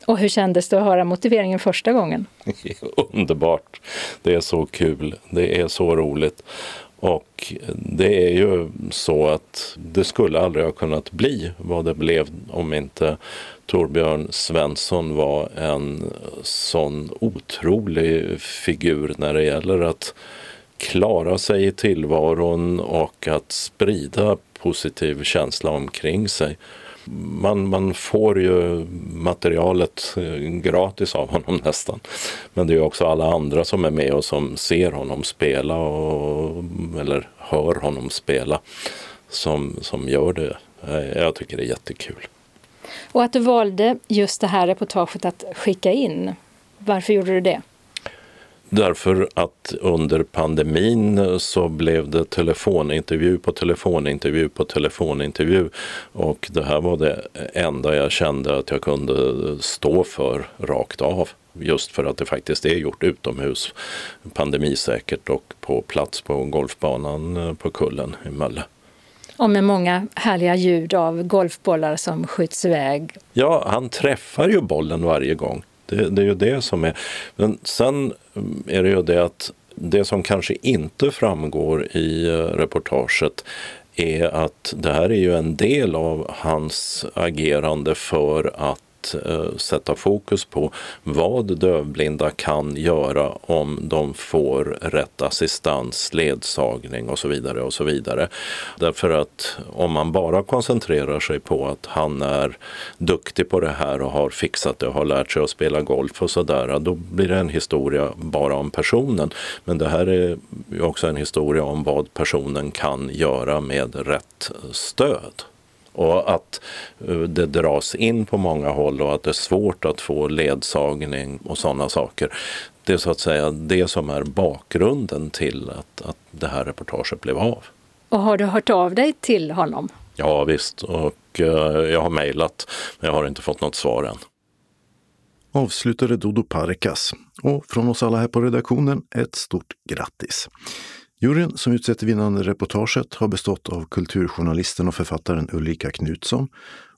Och hur kändes det att höra motiveringen första gången? Underbart! Det är så kul, det är så roligt. Och det är ju så att det skulle aldrig ha kunnat bli vad det blev om inte Torbjörn Svensson var en sån otrolig figur när det gäller att klara sig i tillvaron och att sprida positiv känsla omkring sig man, man får ju materialet eh, gratis av honom nästan. Men det är också alla andra som är med och som ser honom spela och, eller hör honom spela som, som gör det. Eh, jag tycker det är jättekul. Och att du valde just det här reportaget att skicka in, varför gjorde du det? Därför att under pandemin så blev det telefonintervju på telefonintervju på telefonintervju. Och det här var det enda jag kände att jag kunde stå för rakt av. Just för att det faktiskt är gjort utomhus, pandemisäkert och på plats på golfbanan på Kullen i Mölle. Och med många härliga ljud av golfbollar som skjuts iväg. Ja, han träffar ju bollen varje gång. Det, det, är ju det som är... Men sen mm, är det ju det att det som kanske inte framgår i eh, reportaget är att det här är ju en del av hans agerande för att eh, sätta fokus på vad dövblinda kan göra om de får rätt assistans, ledsagning och så vidare och så vidare. Därför att om man bara koncentrerar sig på att han är duktig på det här och har fixat det och har lärt sig att spela golf och sådär, då blir det en historia bara om personen. Men det här är ju också en historia om vad personen kan göra med rätt stöd. Och att eh, det dras in på många håll och att det är svårt att få ledsagning och sådana saker. Det är så att säga det som är bakgrunden till att, att det här reportaget blev av. Och har du hört av dig till honom? Ja visst, och uh, jag har mejlat men jag har inte fått något svar än. Avslutade Dodo Parikas och från oss alla här på redaktionen ett stort grattis. Juryn som utsett vinnande reportaget har bestått av kulturjournalisten och författaren Ulrika Knutsson,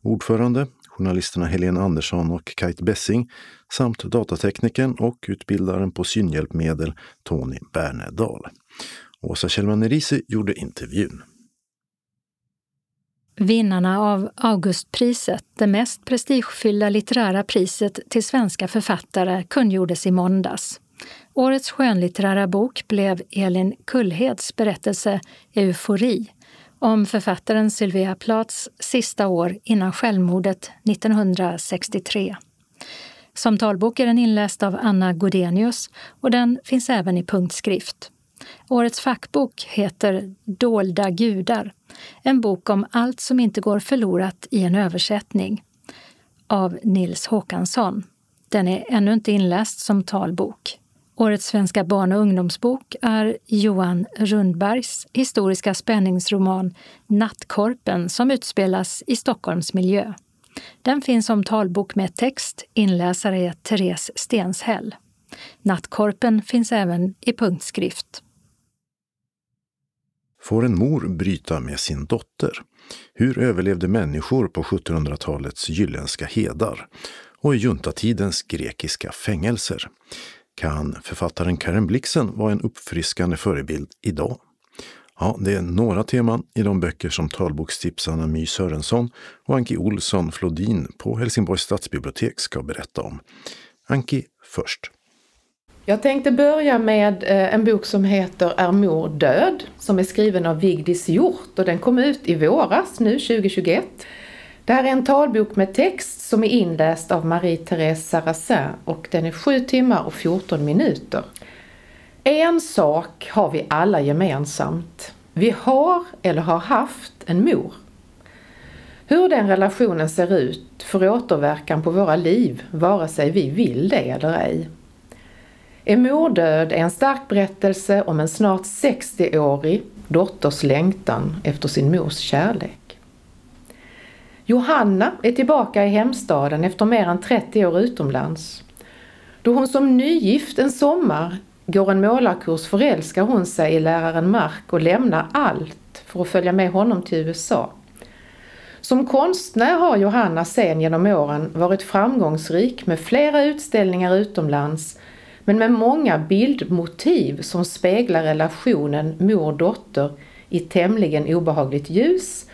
ordförande journalisterna Helene Andersson och Kite Bessing samt datateknikern och utbildaren på synhjälpmedel Tony Bernedal. Åsa Kjellman Erisi gjorde intervjun. Vinnarna av Augustpriset, det mest prestigefyllda litterära priset till svenska författare, kungjordes i måndags. Årets skönlitterära bok blev Elin Kullheds berättelse Eufori om författaren Sylvia Plaths sista år innan självmordet 1963. Som talbok är den inläst av Anna Godenius och den finns även i punktskrift. Årets fackbok heter Dolda gudar, en bok om allt som inte går förlorat i en översättning av Nils Håkansson. Den är ännu inte inläst som talbok. Årets svenska barn och ungdomsbok är Johan Rundbergs historiska spänningsroman Nattkorpen som utspelas i Stockholms miljö. Den finns som talbok med text. Inläsare är Therese Stenshäll. Nattkorpen finns även i punktskrift. Får en mor bryta med sin dotter? Hur överlevde människor på 1700-talets jylländska hedar och i juntatidens grekiska fängelser? Kan författaren Karen Blixen vara en uppfriskande förebild idag? Ja, det är några teman i de böcker som talbokstipsarna My Sörensson och Anki Olsson Flodin på Helsingborgs stadsbibliotek ska berätta om. Anki först. Jag tänkte börja med eh, en bok som heter Är mor död? som är skriven av Vigdis Hjort och den kom ut i våras nu 2021. Det här är en talbok med text som är inläst av Marie-Therese Sarrazin och den är 7 timmar och 14 minuter. En sak har vi alla gemensamt. Vi har eller har haft en mor. Hur den relationen ser ut får återverkan på våra liv, vare sig vi vill det eller ej. En mor död är en stark berättelse om en snart 60-årig dotters längtan efter sin mors kärlek. Johanna är tillbaka i hemstaden efter mer än 30 år utomlands. Då hon som nygift en sommar går en målarkurs förälskar hon sig i läraren Mark och lämnar allt för att följa med honom till USA. Som konstnär har Johanna sen genom åren varit framgångsrik med flera utställningar utomlands men med många bildmotiv som speglar relationen mor-dotter i tämligen obehagligt ljus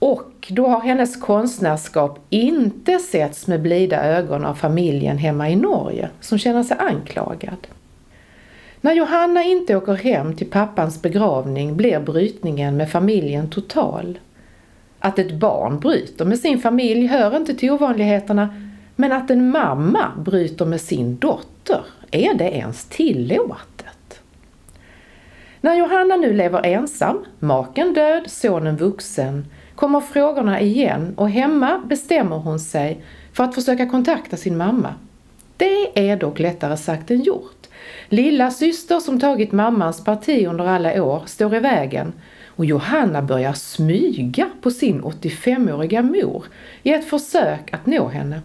och då har hennes konstnärskap inte setts med blida ögon av familjen hemma i Norge som känner sig anklagad. När Johanna inte åker hem till pappans begravning blir brytningen med familjen total. Att ett barn bryter med sin familj hör inte till ovanligheterna men att en mamma bryter med sin dotter, är det ens tillåtet? När Johanna nu lever ensam, maken död, sonen vuxen, kommer frågorna igen och hemma bestämmer hon sig för att försöka kontakta sin mamma. Det är dock lättare sagt än gjort. Lilla syster som tagit mammans parti under alla år står i vägen och Johanna börjar smyga på sin 85-åriga mor i ett försök att nå henne.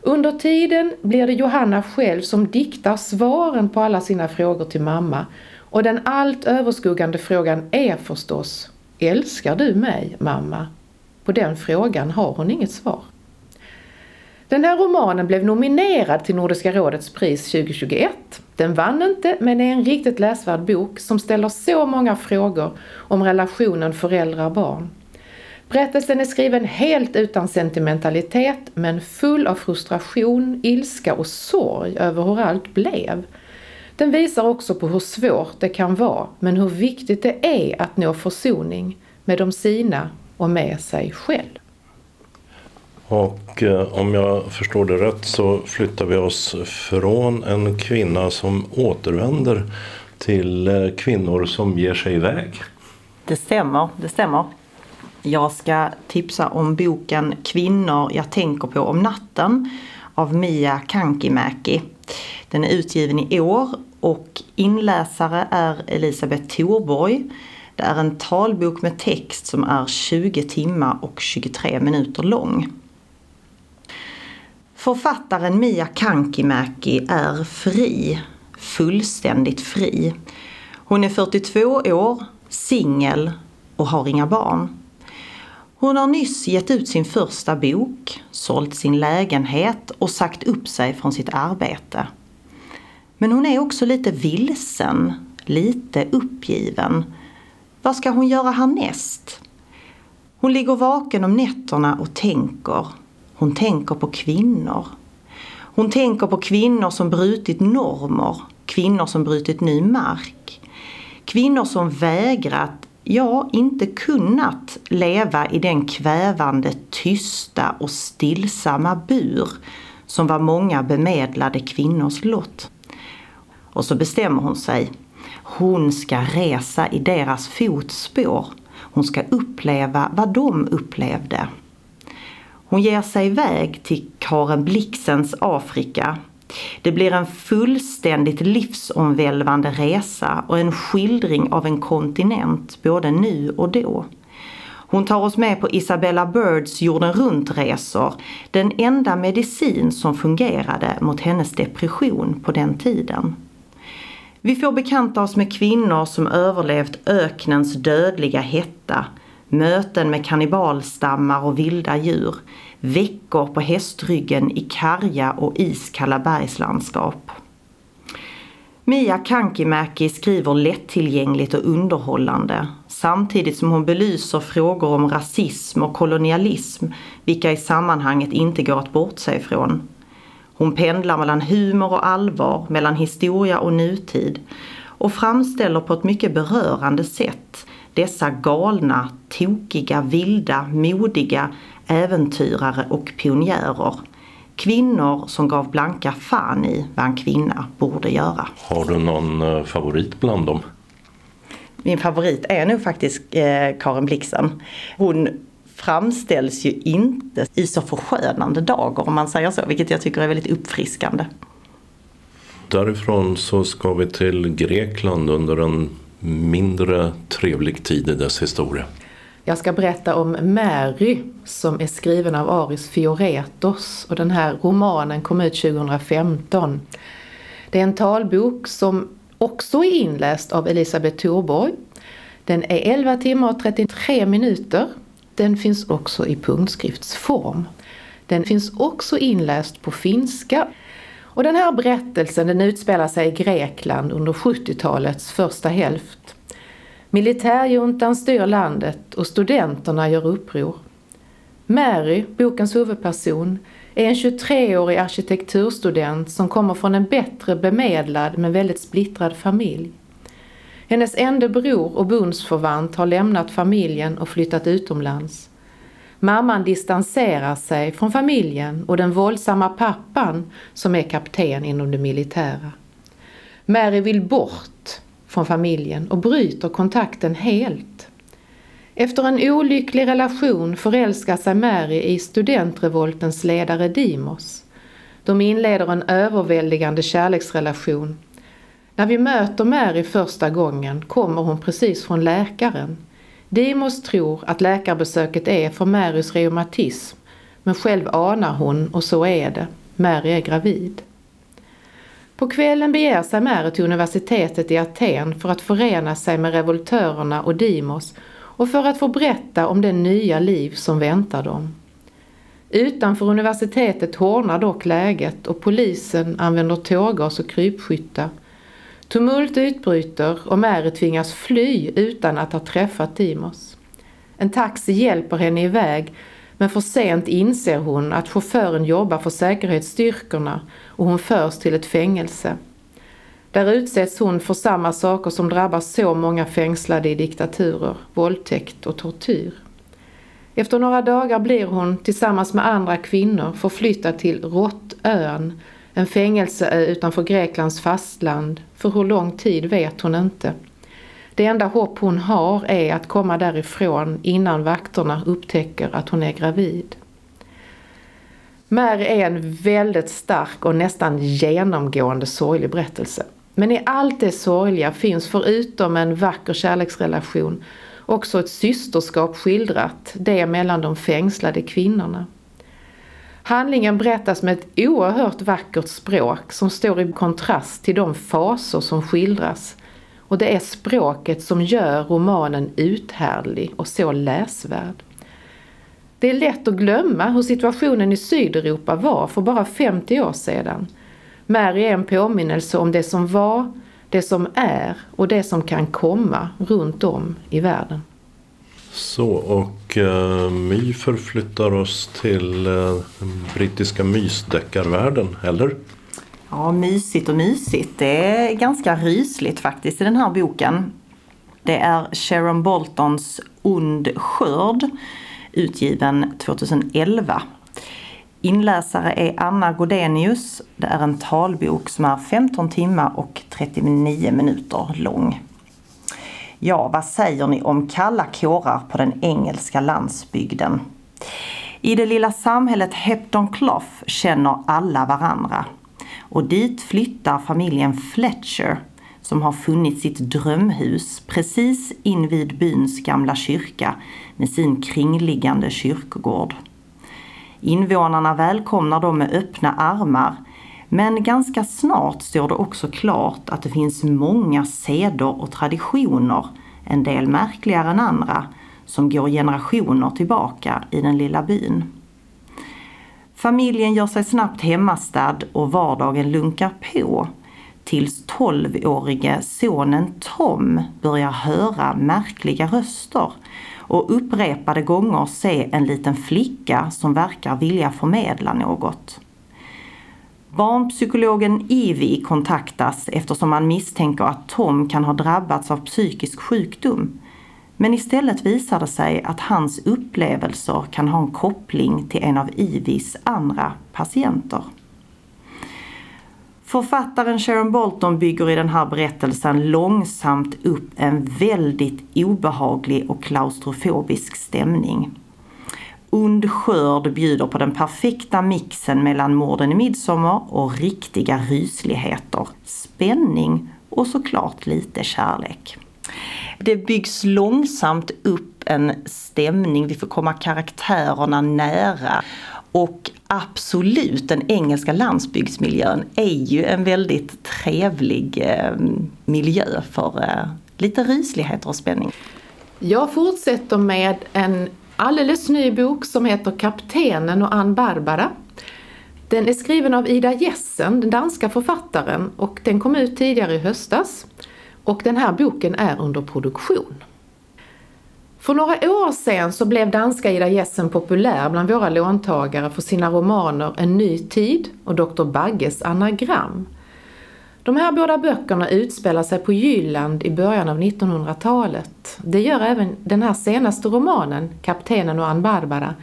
Under tiden blir det Johanna själv som diktar svaren på alla sina frågor till mamma och den allt överskuggande frågan är förstås Älskar du mig mamma? På den frågan har hon inget svar. Den här romanen blev nominerad till Nordiska rådets pris 2021. Den vann inte, men är en riktigt läsvärd bok som ställer så många frågor om relationen föräldrar-barn. Berättelsen är skriven helt utan sentimentalitet men full av frustration, ilska och sorg över hur allt blev. Den visar också på hur svårt det kan vara men hur viktigt det är att nå försoning med de sina och med sig själv. Och eh, om jag förstår det rätt så flyttar vi oss från en kvinna som återvänder till eh, kvinnor som ger sig iväg. Det stämmer, det stämmer. Jag ska tipsa om boken Kvinnor jag tänker på om natten av Mia Kankimäki. Den är utgiven i år och inläsare är Elisabeth Thorborg. Det är en talbok med text som är 20 timmar och 23 minuter lång. Författaren Mia Kankimäki är fri, fullständigt fri. Hon är 42 år, singel och har inga barn. Hon har nyss gett ut sin första bok, sålt sin lägenhet och sagt upp sig från sitt arbete. Men hon är också lite vilsen, lite uppgiven. Vad ska hon göra härnäst? Hon ligger vaken om nätterna och tänker hon tänker på kvinnor. Hon tänker på kvinnor som brutit normer, kvinnor som brutit ny mark. Kvinnor som vägrat, ja inte kunnat leva i den kvävande, tysta och stillsamma bur som var många bemedlade kvinnors lott. Och så bestämmer hon sig. Hon ska resa i deras fotspår. Hon ska uppleva vad de upplevde. Hon ger sig iväg till Karen Blixens Afrika. Det blir en fullständigt livsomvälvande resa och en skildring av en kontinent både nu och då. Hon tar oss med på Isabella Birds jorden runt-resor, den enda medicin som fungerade mot hennes depression på den tiden. Vi får bekanta oss med kvinnor som överlevt öknens dödliga hetta, möten med kannibalstammar och vilda djur, veckor på hästryggen i karga och iskalla bergslandskap. Mia Kankimäki skriver lättillgängligt och underhållande samtidigt som hon belyser frågor om rasism och kolonialism vilka i sammanhanget inte går att bortse ifrån. Hon pendlar mellan humor och allvar, mellan historia och nutid och framställer på ett mycket berörande sätt dessa galna, tokiga, vilda, modiga äventyrare och pionjärer. Kvinnor som gav blanka fan i vad en kvinna borde göra. Har du någon eh, favorit bland dem? Min favorit är nog faktiskt eh, Karin Blixen. Hon framställs ju inte i så förskönande dagar om man säger så, vilket jag tycker är väldigt uppfriskande. Därifrån så ska vi till Grekland under en mindre trevlig tid i dess historia. Jag ska berätta om Mary som är skriven av Aris Fioretos och den här romanen kom ut 2015. Det är en talbok som också är inläst av Elisabeth Thorborg. Den är 11 timmar och 33 minuter. Den finns också i punktskriftsform. Den finns också inläst på finska. Och den här berättelsen den utspelar sig i Grekland under 70-talets första hälft. Militärjuntan styr landet och studenterna gör uppror. Mary, bokens huvudperson, är en 23-årig arkitekturstudent som kommer från en bättre bemedlad men väldigt splittrad familj. Hennes enda bror och bundsförvant har lämnat familjen och flyttat utomlands. Mamman distanserar sig från familjen och den våldsamma pappan som är kapten inom det militära. Mary vill bort från familjen och bryter kontakten helt. Efter en olycklig relation förälskar sig Mary i studentrevoltens ledare Dimos. De inleder en överväldigande kärleksrelation. När vi möter Mary första gången kommer hon precis från läkaren. Dimos tror att läkarbesöket är för Marys reumatism, men själv anar hon, och så är det, Mary är gravid. På kvällen beger sig Mary till universitetet i Aten för att förena sig med revoltörerna och Dimos och för att få berätta om det nya liv som väntar dem. Utanför universitetet hårdnar dock läget och polisen använder tårgas och krypskyttar. Tumult utbryter och Mary tvingas fly utan att ha träffat Timos. En taxi hjälper henne iväg men för sent inser hon att chauffören jobbar för säkerhetsstyrkorna och hon förs till ett fängelse. Där utsätts hon för samma saker som drabbar så många fängslade i diktaturer, våldtäkt och tortyr. Efter några dagar blir hon tillsammans med andra kvinnor förflyttad till Råttön, en fängelseö utanför Greklands fastland. För hur lång tid vet hon inte. Det enda hopp hon har är att komma därifrån innan vakterna upptäcker att hon är gravid. Mary är en väldigt stark och nästan genomgående sorglig berättelse. Men i allt det sorgliga finns förutom en vacker kärleksrelation också ett systerskap skildrat, det mellan de fängslade kvinnorna. Handlingen berättas med ett oerhört vackert språk som står i kontrast till de faser som skildras och det är språket som gör romanen uthärdlig och så läsvärd. Det är lätt att glömma hur situationen i Sydeuropa var för bara 50 år sedan Mary är en påminnelse om det som var, det som är och det som kan komma runt om i världen. Så, och eh, My förflyttar oss till eh, den brittiska mysdeckarvärlden, eller? Ja, mysigt och mysigt. Det är ganska rysligt faktiskt i den här boken. Det är Sharon Boltons Ond skörd, utgiven 2011. Inläsare är Anna Godenius. Det är en talbok som är 15 timmar och 39 minuter lång. Ja, vad säger ni om kalla kårar på den engelska landsbygden? I det lilla samhället Hepton Clough känner alla varandra. Och dit flyttar familjen Fletcher som har funnit sitt drömhus precis invid byns gamla kyrka med sin kringliggande kyrkogård. Invånarna välkomnar dem med öppna armar men ganska snart står det också klart att det finns många seder och traditioner, en del märkligare än andra, som går generationer tillbaka i den lilla byn. Familjen gör sig snabbt hemmastad och vardagen lunkar på tills 12-årige sonen Tom börjar höra märkliga röster och upprepade gånger se en liten flicka som verkar vilja förmedla något. Barnpsykologen Ivi kontaktas eftersom man misstänker att Tom kan ha drabbats av psykisk sjukdom. Men istället visar det sig att hans upplevelser kan ha en koppling till en av Ivis andra patienter. Författaren Sharon Bolton bygger i den här berättelsen långsamt upp en väldigt obehaglig och klaustrofobisk stämning. Ond skörd bjuder på den perfekta mixen mellan morden i midsommar och riktiga rysligheter, spänning och såklart lite kärlek. Det byggs långsamt upp en stämning, vi får komma karaktärerna nära och absolut, den engelska landsbygdsmiljön är ju en väldigt trevlig eh, miljö för eh, lite rysligheter och spänning. Jag fortsätter med en alldeles ny bok som heter Kaptenen och Ann Barbara. Den är skriven av Ida Jessen, den danska författaren, och den kom ut tidigare i höstas. Och den här boken är under produktion. För några år sedan så blev danska Ida Jessen populär bland våra låntagare för sina romaner En ny tid och Dr. Bagges anagram. De här båda böckerna utspelar sig på Jylland i början av 1900-talet. Det gör även den här senaste romanen, Kaptenen och Ann Barbara.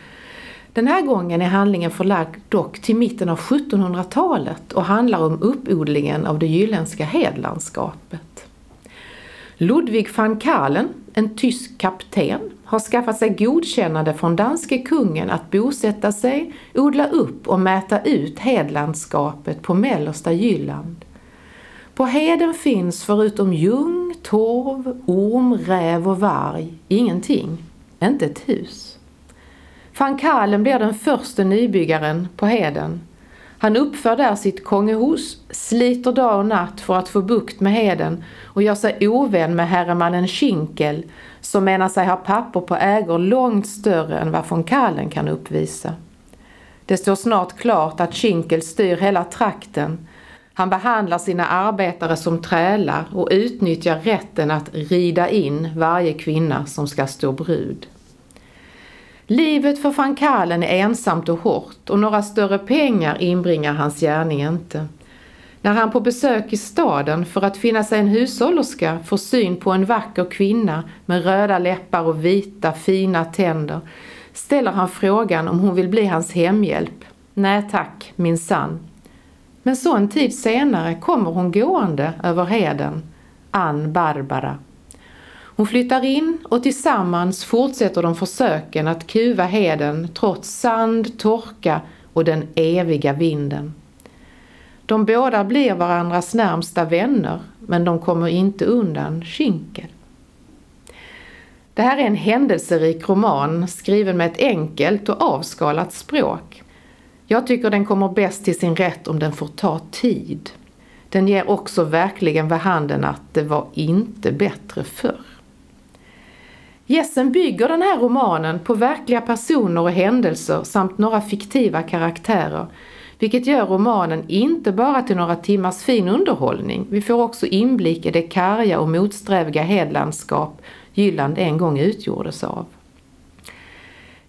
Den här gången är handlingen förlagd dock till mitten av 1700-talet och handlar om uppodlingen av det jylländska hedlandskapet. Ludwig van Kalen, en tysk kapten, har skaffat sig godkännande från danske kungen att bosätta sig, odla upp och mäta ut hedlandskapet på mellersta Jylland. På heden finns förutom ljung, torv, orm, räv och varg ingenting, inte ett hus. Van Kalen blir den första nybyggaren på heden. Han uppför där sitt kongehus, sliter dag och natt för att få bukt med heden och gör sig ovän med herremannen Schinkel som menar sig ha papper på ägor långt större än vad von Kallen kan uppvisa. Det står snart klart att Schinkel styr hela trakten han behandlar sina arbetare som trälar och utnyttjar rätten att rida in varje kvinna som ska stå brud. Livet för van Kalen är ensamt och hårt och några större pengar inbringar hans gärning inte. När han på besök i staden för att finna sig en hushållerska får syn på en vacker kvinna med röda läppar och vita fina tänder ställer han frågan om hon vill bli hans hemhjälp. Nej tack, min sann. Men så en tid senare kommer hon gående över heden, Ann Barbara. Hon flyttar in och tillsammans fortsätter de försöken att kuva heden trots sand, torka och den eviga vinden. De båda blir varandras närmsta vänner men de kommer inte undan Schinkel. Det här är en händelserik roman skriven med ett enkelt och avskalat språk. Jag tycker den kommer bäst till sin rätt om den får ta tid. Den ger också verkligen vid handen att det var inte bättre förr. Jessen bygger den här romanen på verkliga personer och händelser samt några fiktiva karaktärer vilket gör romanen inte bara till några timmars fin underhållning. Vi får också inblick i det karga och motsträviga hedlandskap Jylland en gång utgjordes av.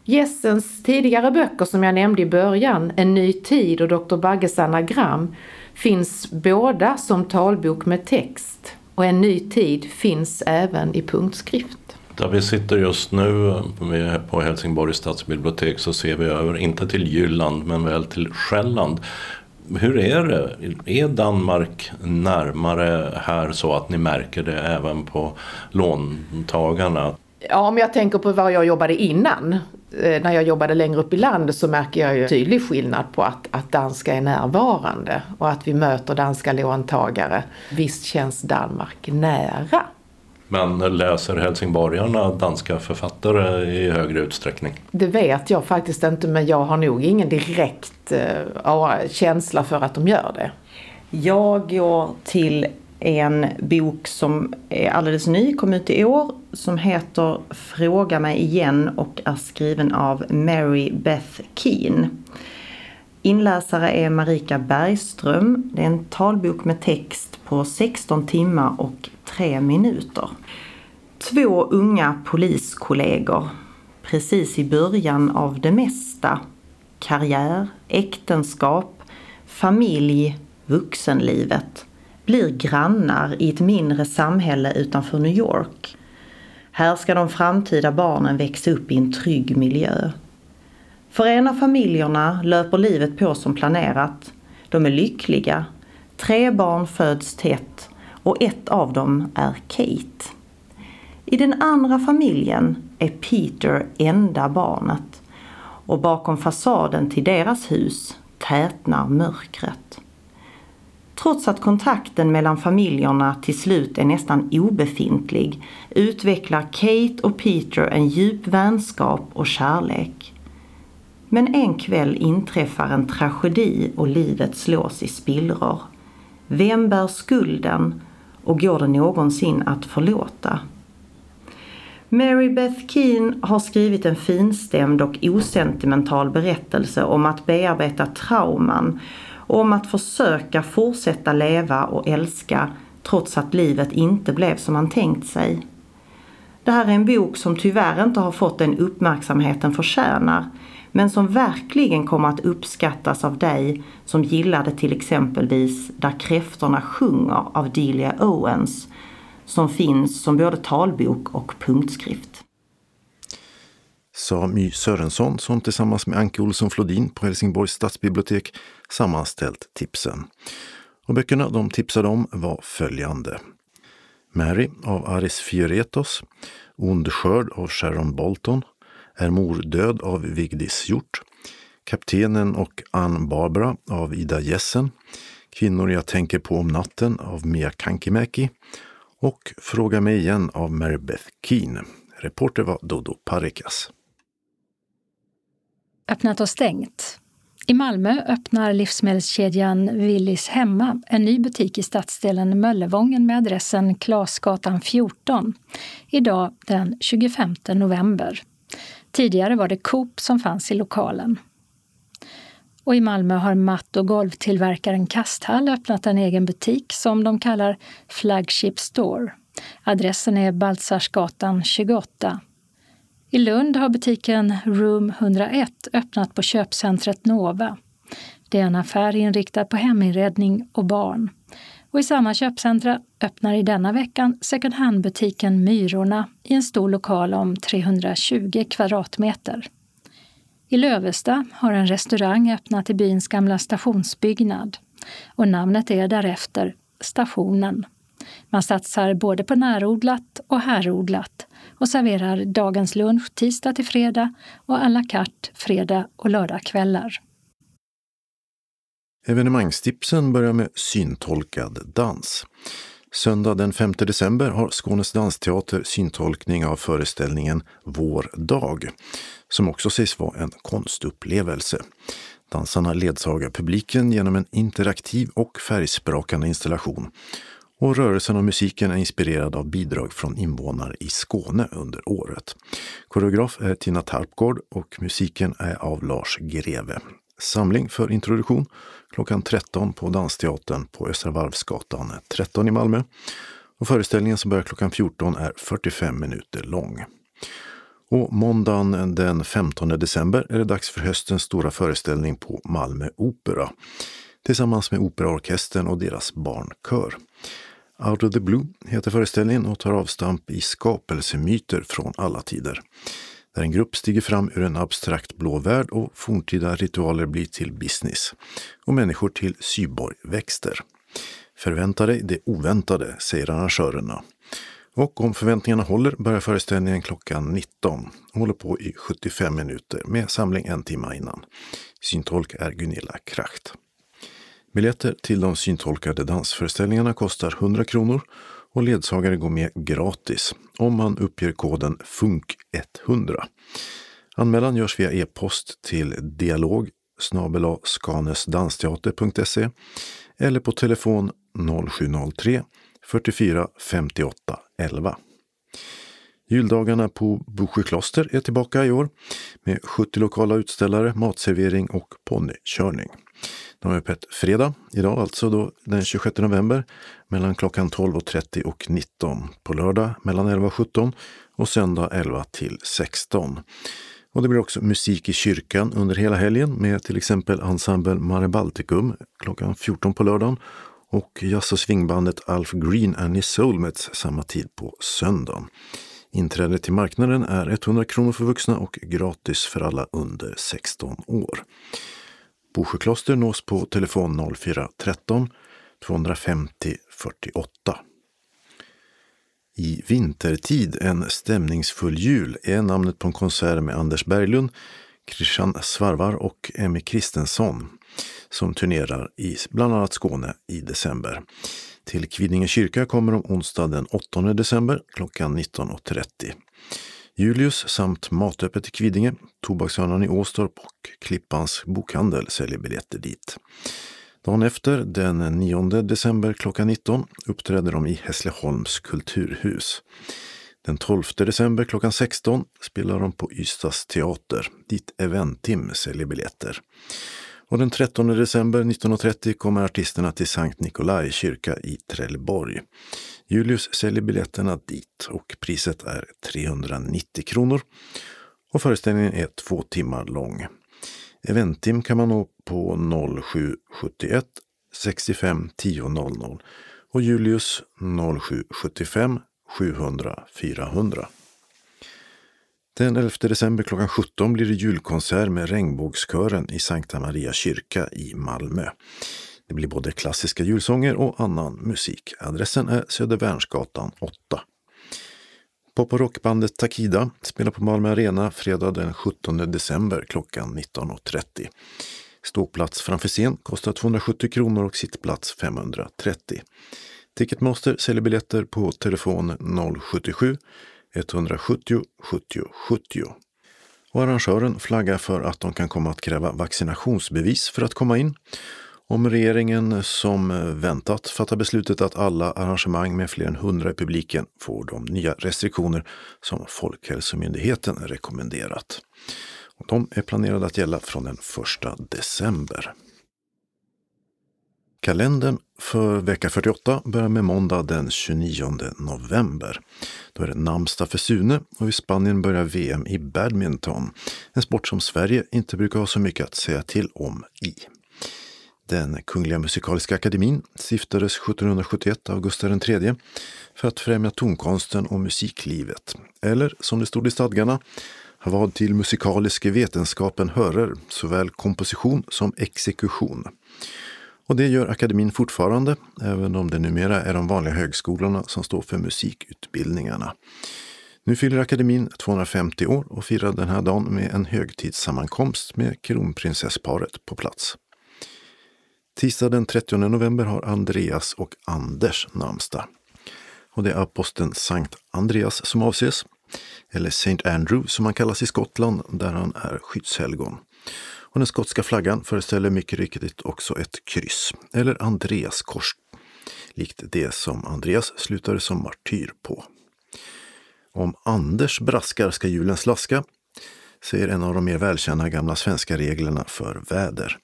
Jessens tidigare böcker som jag nämnde i början, En ny tid och Dr. Bagges anagram, finns båda som talbok med text och En ny tid finns även i punktskrift. Där vi sitter just nu på Helsingborgs stadsbibliotek så ser vi över, inte till Jylland men väl till Själland. Hur är det? Är Danmark närmare här så att ni märker det även på låntagarna? Ja, om jag tänker på var jag jobbade innan, eh, när jag jobbade längre upp i landet så märker jag ju tydlig skillnad på att, att danska är närvarande och att vi möter danska låntagare. Visst känns Danmark nära. Men läser helsingborgarna danska författare i högre utsträckning? Det vet jag faktiskt inte men jag har nog ingen direkt äh, känsla för att de gör det. Jag går till en bok som är alldeles ny, kom ut i år, som heter Fråga mig igen och är skriven av Mary Beth Keen. Inläsare är Marika Bergström. Det är en talbok med text på 16 timmar och 3 minuter. Två unga poliskollegor, precis i början av det mesta. Karriär, äktenskap, familj, vuxenlivet blir grannar i ett mindre samhälle utanför New York. Här ska de framtida barnen växa upp i en trygg miljö. För en av familjerna löper livet på som planerat. De är lyckliga. Tre barn föds tätt och ett av dem är Kate. I den andra familjen är Peter enda barnet och bakom fasaden till deras hus tätnar mörkret. Trots att kontakten mellan familjerna till slut är nästan obefintlig utvecklar Kate och Peter en djup vänskap och kärlek. Men en kväll inträffar en tragedi och livet slås i spillror. Vem bär skulden och går det någonsin att förlåta? Mary Beth Keane har skrivit en finstämd och osentimental berättelse om att bearbeta trauman om att försöka fortsätta leva och älska trots att livet inte blev som man tänkt sig. Det här är en bok som tyvärr inte har fått den uppmärksamhet den förtjänar men som verkligen kommer att uppskattas av dig som gillade till exempelvis Där kräftorna sjunger av Delia Owens som finns som både talbok och punktskrift. Sa My Sörensson som tillsammans med Anke Olsson Flodin på Helsingborgs stadsbibliotek sammanställt tipsen. Och böckerna de tipsade om var följande. Mary av Aris Fioretos, Ond skörd av Sharon Bolton, Är mor död av Vigdis Hjort, Kaptenen och Ann Barbara av Ida Jessen, Kvinnor jag tänker på om natten av Mia Kankimäki och Fråga mig igen av Mary Beth Keen. Reporter var Dodo Parikas. Öppnat och stängt. I Malmö öppnar livsmedelskedjan Willys Hemma en ny butik i stadsdelen Möllevången med adressen Klasgatan 14. Idag den 25 november. Tidigare var det Coop som fanns i lokalen. Och i Malmö har matt och golvtillverkaren Kasthall öppnat en egen butik som de kallar Flagship Store. Adressen är Baltzarsgatan 28. I Lund har butiken Room 101 öppnat på köpcentret Nova. Det är en affär inriktad på heminredning och barn. Och i samma köpcentra öppnar i denna veckan second hand-butiken Myrorna i en stor lokal om 320 kvadratmeter. I Lövesta har en restaurang öppnat i byns gamla stationsbyggnad och namnet är därefter Stationen. Man satsar både på närodlat och härodlat och serverar dagens lunch tisdag till fredag och à la carte fredag och lördagkvällar. Evenemangstipsen börjar med syntolkad dans. Söndag den 5 december har Skånes dansteater syntolkning av föreställningen Vår dag, som också sägs vara en konstupplevelse. Dansarna ledsagar publiken genom en interaktiv och färgsprakande installation. Och rörelsen och musiken är inspirerad av bidrag från invånare i Skåne under året. Koreograf är Tina Tarpgård och musiken är av Lars Greve. Samling för introduktion klockan 13 på Dansteatern på Östra Varvsgatan 13 i Malmö. Och föreställningen som börjar klockan 14 är 45 minuter lång. Och måndagen den 15 december är det dags för höstens stora föreställning på Malmö Opera tillsammans med Operaorkestern och deras barnkör. Out of the Blue heter föreställningen och tar avstamp i skapelsemyter från alla tider. Där en grupp stiger fram ur en abstrakt blå värld och forntida ritualer blir till business och människor till syborgväxter. Förvänta dig det oväntade, säger arrangörerna. Och om förväntningarna håller börjar föreställningen klockan 19 och håller på i 75 minuter med samling en timme innan. Syntolk är Gunilla Kracht. Biljetter till de syntolkade dansföreställningarna kostar 100 kronor och ledsagare går med gratis om man uppger koden FUNK100. Anmälan görs via e-post till dialog skanesdansteater.se eller på telefon 0703 44 58 11. Juldagarna på Bosjökloster är tillbaka i år med 70 lokala utställare, matservering och ponnykörning. De har öppet fredag, idag alltså då den 26 november, mellan klockan 12.30 och 19. På lördag mellan 11 och 17 och söndag 11 till 16. Och det blir också musik i kyrkan under hela helgen med till exempel ensemble Mare Balticum klockan 14 på lördagen och jazz och swingbandet Alf Green and his Soulmates samma tid på söndagen. Inträdet till marknaden är 100 kronor för vuxna och gratis för alla under 16 år. Bosjökloster nås på telefon 0413 250 48. I vintertid en stämningsfull jul är namnet på en konsert med Anders Berglund, Christian Svarvar och Emmy Kristensson som turnerar i bland annat Skåne i december. Till Kvidinge kyrka kommer de onsdag den 8 december klockan 19.30. Julius samt Matöppet i Kvidinge, Tobakshörnan i Åstorp och Klippans bokhandel säljer biljetter dit. Dagen efter, den 9 december klockan 19, uppträder de i Hässleholms kulturhus. Den 12 december klockan 16 spelar de på Ystads teater, dit Eventim säljer biljetter. Och den 13 december 1930 kommer artisterna till Sankt Nikolai kyrka i Trelleborg. Julius säljer biljetterna dit och priset är 390 kronor. Och föreställningen är två timmar lång. Eventim kan man nå på 0771 65 10 00 och Julius 0775 700 400. Den 11 december klockan 17 blir det julkonsert med Regnbågskören i Sankta Maria kyrka i Malmö. Det blir både klassiska julsånger och annan musik. Adressen är Södervärnsgatan 8. Pop och rockbandet Takida spelar på Malmö Arena fredag den 17 december klockan 19.30. Ståplats framför scen kostar 270 kronor och sittplats 530. Ticketmaster säljer biljetter på telefon 077 170 70 70. Och arrangören flaggar för att de kan komma att kräva vaccinationsbevis för att komma in. Om regeringen som väntat fattar beslutet att alla arrangemang med fler än 100 i publiken får de nya restriktioner som Folkhälsomyndigheten rekommenderat. Och de är planerade att gälla från den 1 december. Kalendern för vecka 48 börjar med måndag den 29 november. Då är det namnsdag för Sune och i Spanien börjar VM i badminton. En sport som Sverige inte brukar ha så mycket att säga till om i. Den Kungliga Musikaliska Akademin stiftades 1771 av Gustav III för att främja tonkonsten och musiklivet. Eller som det stod i stadgarna, vad till musikaliske vetenskapen hörer, såväl komposition som exekution. Och det gör akademin fortfarande, även om det numera är de vanliga högskolorna som står för musikutbildningarna. Nu fyller akademin 250 år och firar den här dagen med en högtidssammankomst med kronprinsessparet på plats. Tisdag den 30 november har Andreas och Anders namnsdag. Och det är aposteln Sankt Andreas som avses, eller Saint Andrew som han kallas i Skottland där han är skyddshelgon. Och den skotska flaggan föreställer mycket riktigt också ett kryss, eller Andreas kors, likt det som Andreas slutade som martyr på. Om Anders braskar ska julen slaska, säger en av de mer välkända gamla svenska reglerna för väder.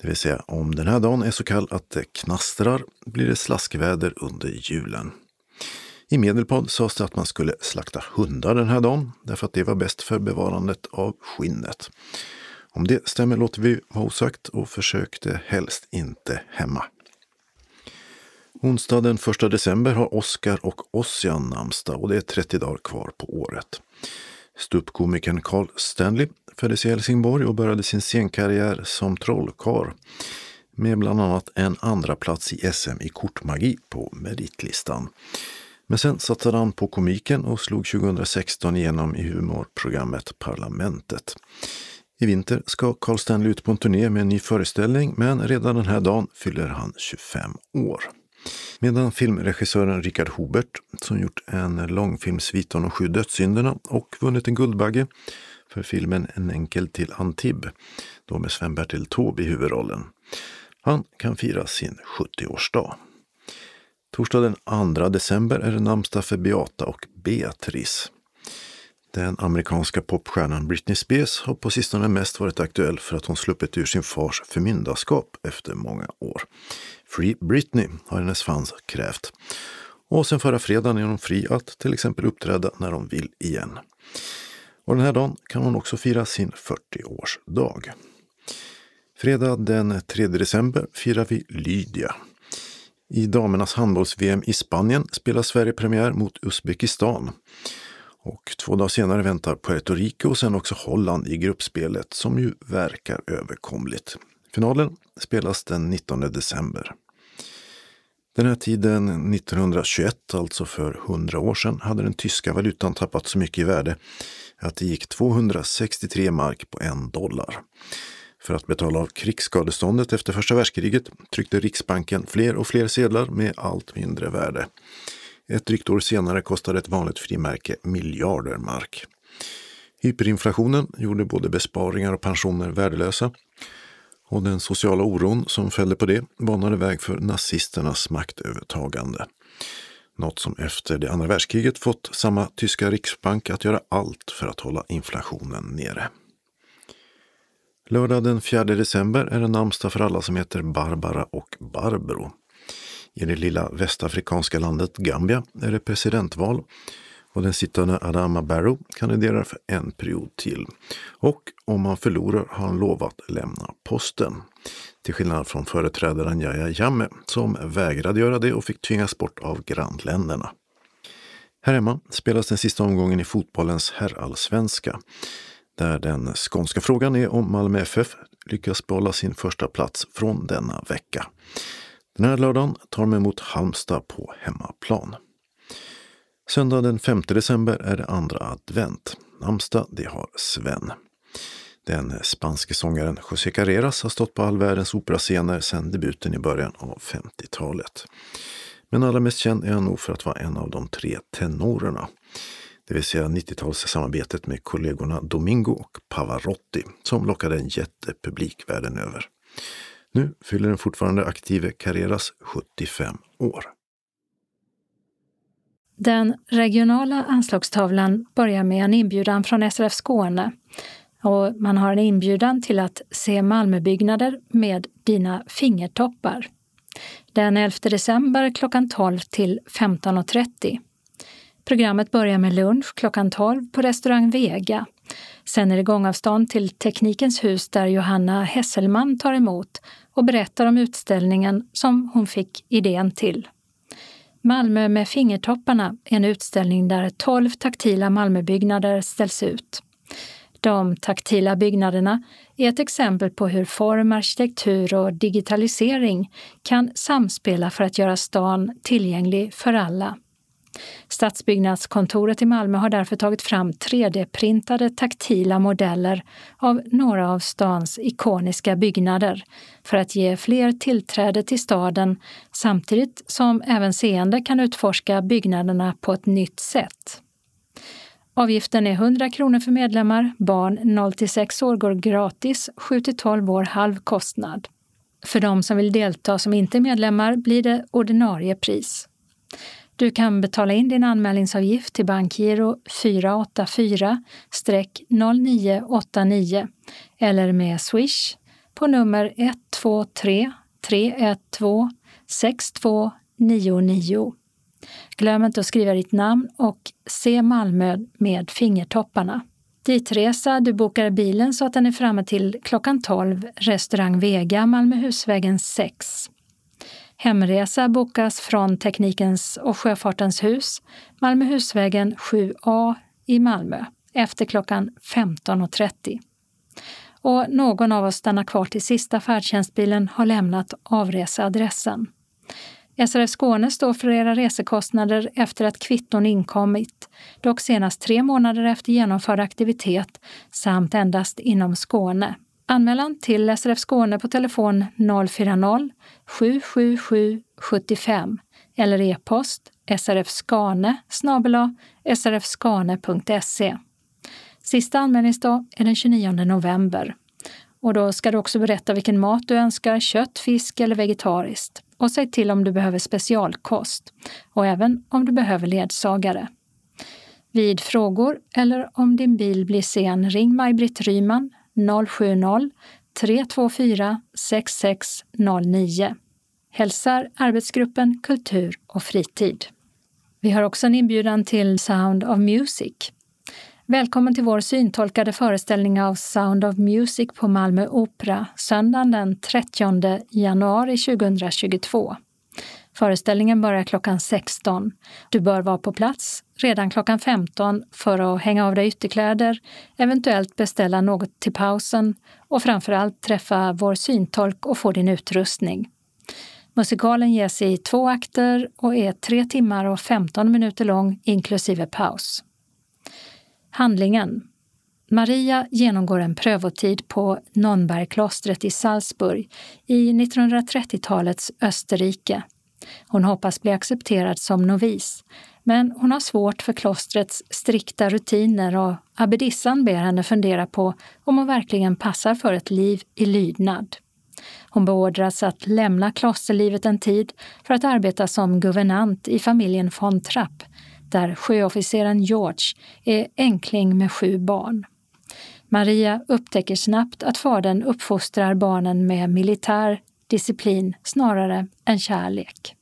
Det vill säga, om den här dagen är så kall att det knastrar blir det slaskväder under julen. I Medelpad sades det att man skulle slakta hundar den här dagen därför att det var bäst för bevarandet av skinnet. Om det stämmer låter vi vara osagt och försökte helst inte hemma. Onsdag den 1 december har Oscar och Ossian namnsdag och det är 30 dagar kvar på året. Ståuppkomikern Carl Stanley föddes i Helsingborg och började sin scenkarriär som trollkarl med bland annat en andra plats i SM i kortmagi på meritlistan. Men sen satsade han på komiken och slog 2016 igenom i humorprogrammet Parlamentet. I vinter ska Carl Stanley ut på en turné med en ny föreställning men redan den här dagen fyller han 25 år. Medan filmregissören Richard Hobert, som gjort en långfilmsvit om de sju dödssynderna och vunnit en Guldbagge för filmen En enkel till Antibes, då med Sven-Bertil Taube i huvudrollen. Han kan fira sin 70-årsdag. Torsdag den 2 december är det namnsdag för Beata och Beatrice. Den amerikanska popstjärnan Britney Spears har på sistone mest varit aktuell för att hon sluppit ur sin fars förmyndarskap efter många år. Free Britney har hennes fans krävt. Och sen förra fredagen är hon fri att till exempel uppträda när hon vill igen. Och den här dagen kan hon också fira sin 40-årsdag. Fredag den 3 december firar vi Lydia. I damernas handbolls-VM i Spanien spelar Sverige premiär mot Uzbekistan. Och två dagar senare väntar Puerto Rico och sen också Holland i gruppspelet som ju verkar överkomligt. Finalen spelas den 19 december. Den här tiden 1921, alltså för 100 år sedan, hade den tyska valutan tappat så mycket i värde att det gick 263 mark på en dollar. För att betala av krigsskadeståndet efter första världskriget tryckte Riksbanken fler och fler sedlar med allt mindre värde. Ett drygt år senare kostade ett vanligt frimärke miljarder mark. Hyperinflationen gjorde både besparingar och pensioner värdelösa och den sociala oron som följde på det banade väg för nazisternas maktövertagande. Något som efter det andra världskriget fått samma tyska riksbank att göra allt för att hålla inflationen nere. Lördag den 4 december är det namnsdag för alla som heter Barbara och Barbro. I det lilla västafrikanska landet Gambia är det presidentval och den sittande Adama Barrow kandiderar för en period till. Och om han förlorar har han lovat lämna posten. Till skillnad från företrädaren Yahya Jammeh som vägrade göra det och fick tvingas bort av grannländerna. Här hemma spelas den sista omgången i fotbollens herrallsvenska där den skånska frågan är om Malmö FF lyckas behålla sin första plats från denna vecka. Den här lördagen tar de emot Halmstad på hemmaplan. Söndag den 5 december är det andra advent. Namnsdag, det har Sven. Den spanske sångaren José Carreras har stått på all världens operascener sedan debuten i början av 50-talet. Men allra mest känd är han nog för att vara en av de tre tenorerna. Det vill säga 90-talssamarbetet med kollegorna Domingo och Pavarotti som lockade en jättepublik världen över. Nu fyller den fortfarande aktive Carreras 75 år. Den regionala anslagstavlan börjar med en inbjudan från SRF Skåne och man har en inbjudan till att se Malmöbyggnader med dina fingertoppar. Den 11 december klockan 12 till 15.30. Programmet börjar med lunch klockan 12 på restaurang Vega. Sen är det gångavstånd till Teknikens hus där Johanna Hesselman tar emot och berättar om utställningen som hon fick idén till. Malmö med fingertopparna är en utställning där 12 taktila Malmöbyggnader ställs ut. De taktila byggnaderna är ett exempel på hur form, arkitektur och digitalisering kan samspela för att göra stan tillgänglig för alla. Stadsbyggnadskontoret i Malmö har därför tagit fram 3D-printade taktila modeller av några av stans ikoniska byggnader för att ge fler tillträde till staden samtidigt som även seende kan utforska byggnaderna på ett nytt sätt. Avgiften är 100 kronor för medlemmar, barn 0 6 år går gratis, 7 12 år halv kostnad. För de som vill delta som inte är medlemmar blir det ordinarie pris. Du kan betala in din anmälningsavgift till bankgiro 484-0989 eller med Swish på nummer 123 312 6299. Glöm inte att skriva ditt namn och se Malmö med fingertopparna. Ditresa, du bokar bilen så att den är framme till klockan 12, restaurang Vega, Malmöhusvägen 6. Hemresa bokas från Teknikens och Sjöfartens hus, Malmöhusvägen 7A i Malmö, efter klockan 15.30. Och någon av oss stannar kvar till sista färdtjänstbilen har lämnat avreseadressen. SRF Skåne står för era resekostnader efter att kvitton inkommit, dock senast tre månader efter genomförd aktivitet samt endast inom Skåne. Anmälan till SRF Skåne på telefon 040-777 75 eller e-post srfskane srfskane.se. Sista anmälningsdag är den 29 november. Och då ska du också berätta vilken mat du önskar, kött, fisk eller vegetariskt. Och säg till om du behöver specialkost och även om du behöver ledsagare. Vid frågor eller om din bil blir sen, ring Maj-Britt Ryman 070 324 6609. Hälsar arbetsgruppen Kultur och fritid. Vi har också en inbjudan till Sound of Music. Välkommen till vår syntolkade föreställning av Sound of Music på Malmö Opera söndagen den 30 januari 2022. Föreställningen börjar klockan 16. Du bör vara på plats redan klockan 15 för att hänga av dig ytterkläder, eventuellt beställa något till pausen och framförallt träffa vår syntolk och få din utrustning. Musikalen ges i två akter och är tre timmar och 15 minuter lång inklusive paus. Handlingen Maria genomgår en prövotid på Nonnbergklostret i Salzburg i 1930-talets Österrike. Hon hoppas bli accepterad som novis, men hon har svårt för klostrets strikta rutiner och abbedissan ber henne fundera på om hon verkligen passar för ett liv i lydnad. Hon beordras att lämna klosterlivet en tid för att arbeta som guvernant i familjen von Trapp, där sjöofficeren George är enkling med sju barn. Maria upptäcker snabbt att fadern uppfostrar barnen med militär disciplin snarare än kärlek.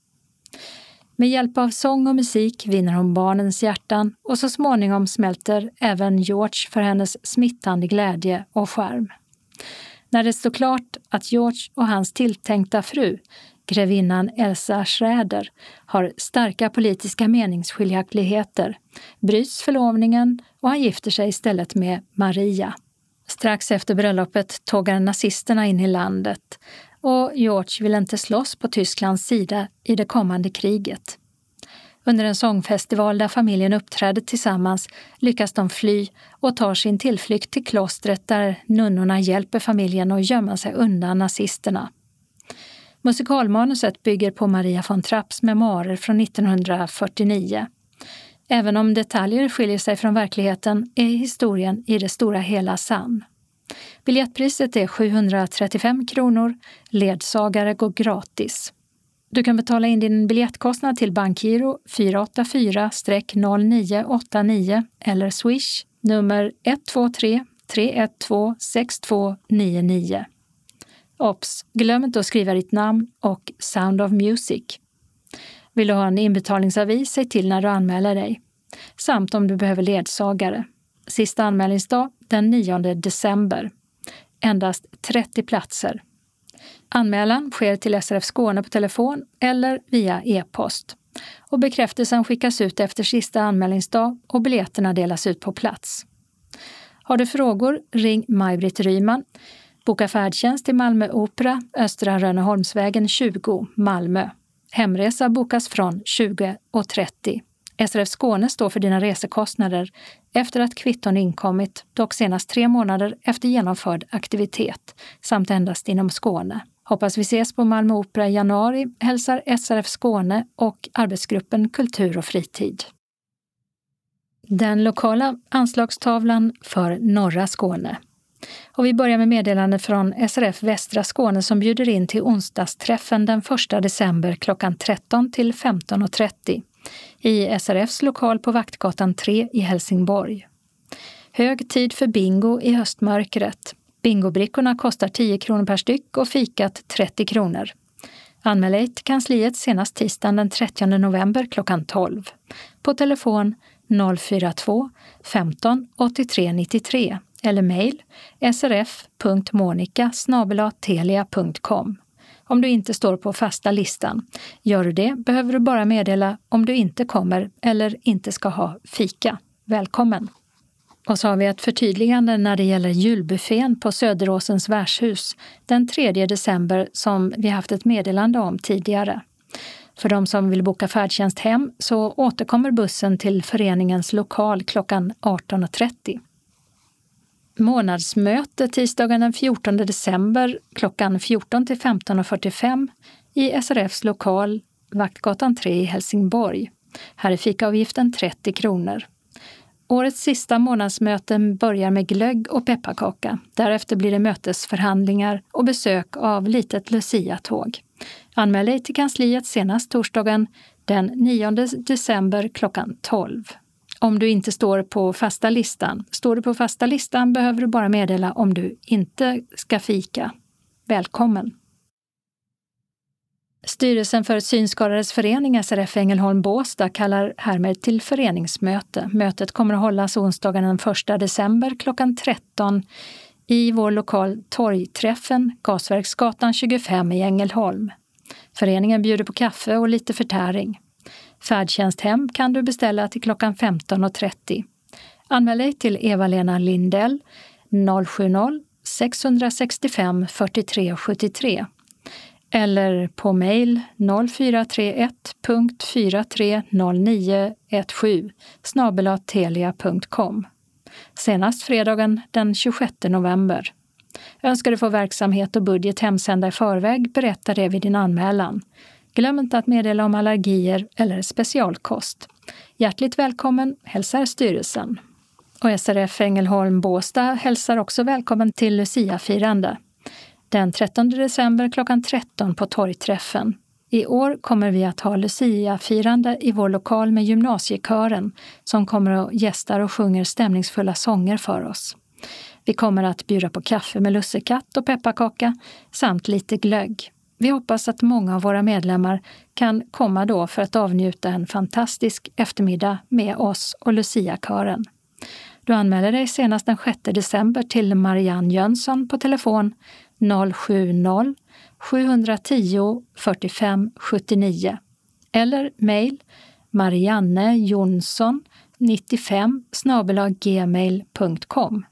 Med hjälp av sång och musik vinner hon barnens hjärtan och så småningom smälter även George för hennes smittande glädje och skärm. När det står klart att George och hans tilltänkta fru, grevinnan Elsa Schräder, har starka politiska meningsskiljaktigheter bryts förlovningen och han gifter sig istället med Maria. Strax efter bröllopet tågar nazisterna in i landet och George vill inte slåss på Tysklands sida i det kommande kriget. Under en sångfestival där familjen uppträder tillsammans lyckas de fly och tar sin tillflykt till klostret där nunnorna hjälper familjen att gömma sig undan nazisterna. Musikalmanuset bygger på Maria von Trapps memoarer från 1949. Även om detaljer skiljer sig från verkligheten är historien i det stora hela sann. Biljettpriset är 735 kronor. Ledsagare går gratis. Du kan betala in din biljettkostnad till Bankgiro 484-0989 eller Swish nummer 123 312 6299. Ops! Glöm inte att skriva ditt namn och Sound of Music. Vill du ha en inbetalningsavi, säg till när du anmäler dig. Samt om du behöver ledsagare. Sista anmälningsdag den 9 december. Endast 30 platser. Anmälan sker till SRF Skåne på telefon eller via e-post. Och bekräftelsen skickas ut efter sista anmälningsdag och biljetterna delas ut på plats. Har du frågor, ring Maj-Britt Ryman. Boka färdtjänst till Malmö Opera, Östra Rönneholmsvägen 20, Malmö. Hemresa bokas från 20.30. SRF Skåne står för dina resekostnader efter att kvitton inkommit, dock senast tre månader efter genomförd aktivitet, samt endast inom Skåne. Hoppas vi ses på Malmö Opera i januari, hälsar SRF Skåne och arbetsgruppen Kultur och fritid. Den lokala anslagstavlan för norra Skåne. Och vi börjar med meddelande från SRF Västra Skåne som bjuder in till onsdagsträffen den 1 december klockan 13 till 15.30 i SRFs lokal på Vaktgatan 3 i Helsingborg. Hög tid för bingo i höstmörkret. Bingobrickorna kostar 10 kronor per styck och fikat 30 kronor. Anmäl dig till kansliet senast tisdagen den 30 november klockan 12. På telefon 042 15 83 93 eller mejl srf.monica.telia.com om du inte står på fasta listan. Gör du det behöver du bara meddela om du inte kommer eller inte ska ha fika. Välkommen! Och så har vi ett förtydligande när det gäller julbuffén på Söderåsens värdshus den 3 december som vi haft ett meddelande om tidigare. För de som vill boka färdtjänst hem så återkommer bussen till föreningens lokal klockan 18.30. Månadsmöte tisdagen den 14 december klockan 14 till 15.45 i SRFs lokal Vaktgatan 3 i Helsingborg. Här är fikaavgiften 30 kronor. Årets sista månadsmöten börjar med glögg och pepparkaka. Därefter blir det mötesförhandlingar och besök av litet Lucia-tåg. Anmäl dig till kansliet senast torsdagen den 9 december klockan 12. Om du inte står på fasta listan. Står du på fasta listan behöver du bara meddela om du inte ska fika. Välkommen! Styrelsen för Synskadades förening SRF Ängelholm Båstad kallar härmed till föreningsmöte. Mötet kommer att hållas onsdagen den 1 december klockan 13 i vår lokal Torgträffen, Gasverksgatan 25 i Ängelholm. Föreningen bjuder på kaffe och lite förtäring. Färdtjänsthem kan du beställa till klockan 15.30. Anmäl dig till Eva-Lena Lindell 070-665 43 73 eller på mejl 0431.430917 snabelatelia.com. Senast fredagen den 26 november. Önskar du få verksamhet och budget hemsända i förväg, berätta det vid din anmälan. Glöm inte att meddela om allergier eller specialkost. Hjärtligt välkommen hälsar styrelsen. Och SRF Ängelholm Båstad hälsar också välkommen till Luciafirande. Den 13 december klockan 13 på Torgträffen. I år kommer vi att ha Lucia-firande i vår lokal med gymnasiekören som kommer och gästar och sjunger stämningsfulla sånger för oss. Vi kommer att bjuda på kaffe med lussekatt och pepparkaka samt lite glögg. Vi hoppas att många av våra medlemmar kan komma då för att avnjuta en fantastisk eftermiddag med oss och Lucia-kören. Du anmäler dig senast den 6 december till Marianne Jönsson på telefon 070 710 45 79 eller mejl mariannejonsson95 gmail.com.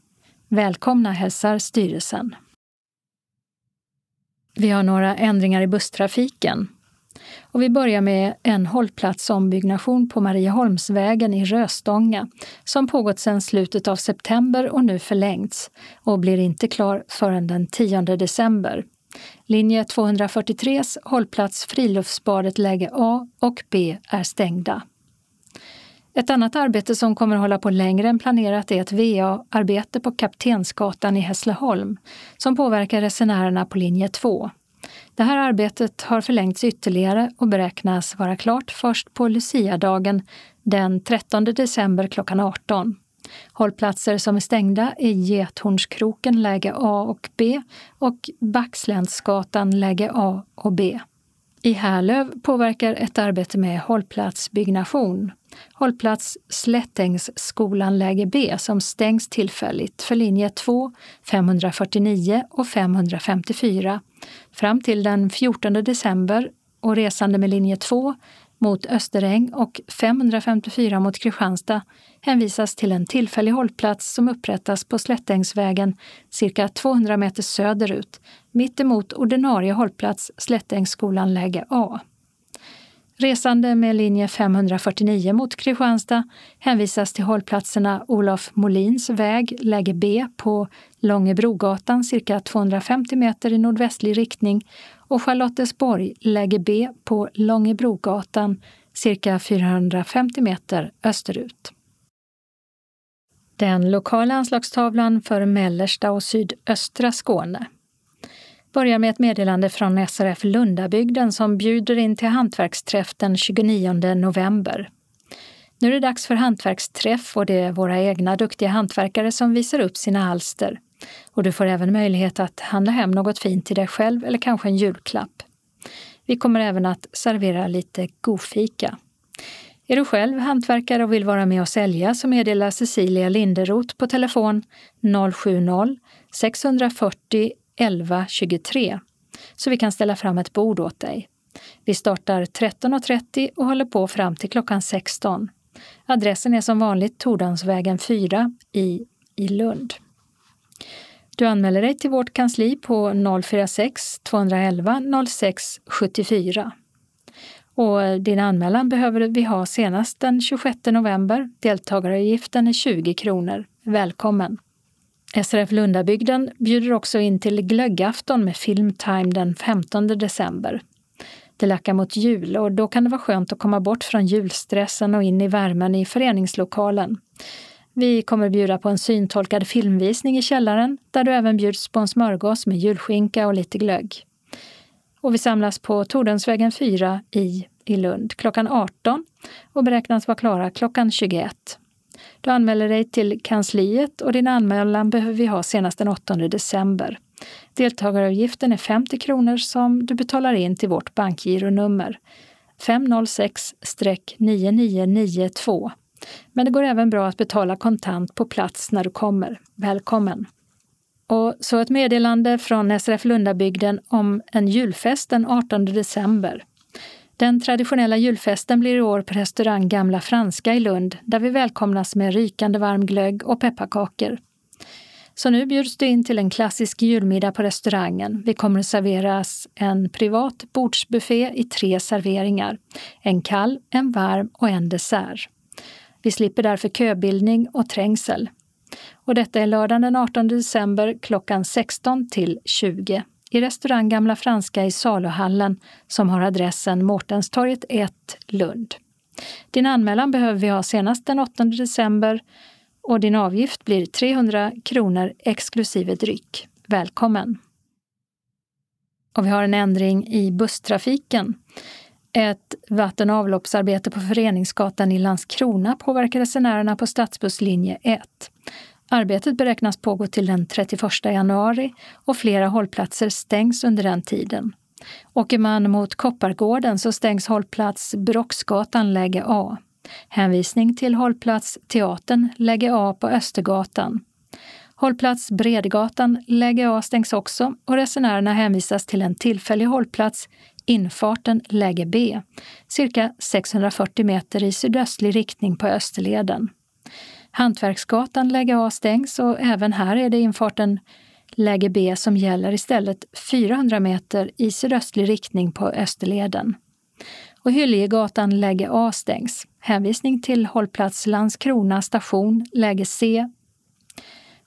Välkomna hälsar styrelsen. Vi har några ändringar i busstrafiken. Och vi börjar med en hållplatsombyggnation på Marieholmsvägen i Röstånga som pågått sedan slutet av september och nu förlängts och blir inte klar förrän den 10 december. Linje 243s hållplats Friluftsbadet läge A och B är stängda. Ett annat arbete som kommer hålla på längre än planerat är ett VA-arbete på Kaptensgatan i Hässleholm som påverkar resenärerna på linje 2. Det här arbetet har förlängts ytterligare och beräknas vara klart först på Luciadagen den 13 december klockan 18. Hållplatser som är stängda är Gethornskroken läge A och B och Backsländsgatan läge A och B. I Härlöv påverkar ett arbete med hållplatsbyggnation. Hållplats Slättängsskolan läge B som stängs tillfälligt för linje 2, 549 och 554 fram till den 14 december och resande med linje 2 mot Österäng och 554 mot Kristianstad hänvisas till en tillfällig hållplats som upprättas på Slättängsvägen cirka 200 meter söderut, mittemot ordinarie hållplats Slättängsskolan läge A. Resande med linje 549 mot Kristianstad hänvisas till hållplatserna Olof Molins väg, läge B på Långebrogatan cirka 250 meter i nordvästlig riktning och Charlottesborg, läge B på Långebrogatan cirka 450 meter österut. Den lokala anslagstavlan för mellersta och sydöstra Skåne börjar med ett meddelande från SRF Lundabygden som bjuder in till hantverksträff den 29 november. Nu är det dags för hantverksträff och det är våra egna duktiga hantverkare som visar upp sina alster. Och du får även möjlighet att handla hem något fint till dig själv eller kanske en julklapp. Vi kommer även att servera lite godfika. Är du själv hantverkare och vill vara med och sälja så meddelar Cecilia Linderoth på telefon 070-640 1123, så vi kan ställa fram ett bord åt dig. Vi startar 13.30 och håller på fram till klockan 16. Adressen är som vanligt Tordansvägen 4 i, i Lund. Du anmäler dig till vårt kansli på 046 211 06 74. Och eh, din anmälan behöver vi ha senast den 26 november. Deltagaravgiften är 20 kronor. Välkommen! SRF Lundabygden bjuder också in till glöggafton med Filmtime den 15 december. Det lackar mot jul och då kan det vara skönt att komma bort från julstressen och in i värmen i föreningslokalen. Vi kommer bjuda på en syntolkad filmvisning i källaren där du även bjuds på en smörgås med julskinka och lite glögg. Och vi samlas på Tordensvägen 4 i, i Lund klockan 18 och beräknas vara klara klockan 21. Du anmäler dig till kansliet och din anmälan behöver vi ha senast den 8 december. Deltagaravgiften är 50 kronor som du betalar in till vårt bankgironummer 506-9992. Men det går även bra att betala kontant på plats när du kommer. Välkommen! Och så ett meddelande från SRF Lundabygden om en julfest den 18 december. Den traditionella julfesten blir i år på restaurang Gamla Franska i Lund där vi välkomnas med rykande varm glögg och pepparkakor. Så nu bjuds du in till en klassisk julmiddag på restaurangen. Vi kommer att serveras en privat bordsbuffé i tre serveringar. En kall, en varm och en dessert. Vi slipper därför köbildning och trängsel. Och detta är lördagen den 18 december klockan 16 till 20 i restaurang Gamla Franska i Saluhallen som har adressen Mårtenstorget 1, Lund. Din anmälan behöver vi ha senast den 8 december och din avgift blir 300 kronor exklusive dryck. Välkommen! Och vi har en ändring i busstrafiken. Ett vatten och avloppsarbete på Föreningsgatan i Landskrona påverkar resenärerna på stadsbusslinje 1. Arbetet beräknas pågå till den 31 januari och flera hållplatser stängs under den tiden. Åker man mot Koppargården så stängs hållplats Brocksgatan läge A. Hänvisning till hållplats Teatern läge A på Östergatan. Hållplats Bredgatan läge A stängs också och resenärerna hänvisas till en tillfällig hållplats Infarten läge B, cirka 640 meter i sydöstlig riktning på Österleden. Hantverksgatan läge A stängs och även här är det infarten läge B som gäller istället 400 meter i sydöstlig riktning på Österleden. Och Hyljegatan läge A stängs. Hänvisning till hållplats Landskrona station läge C.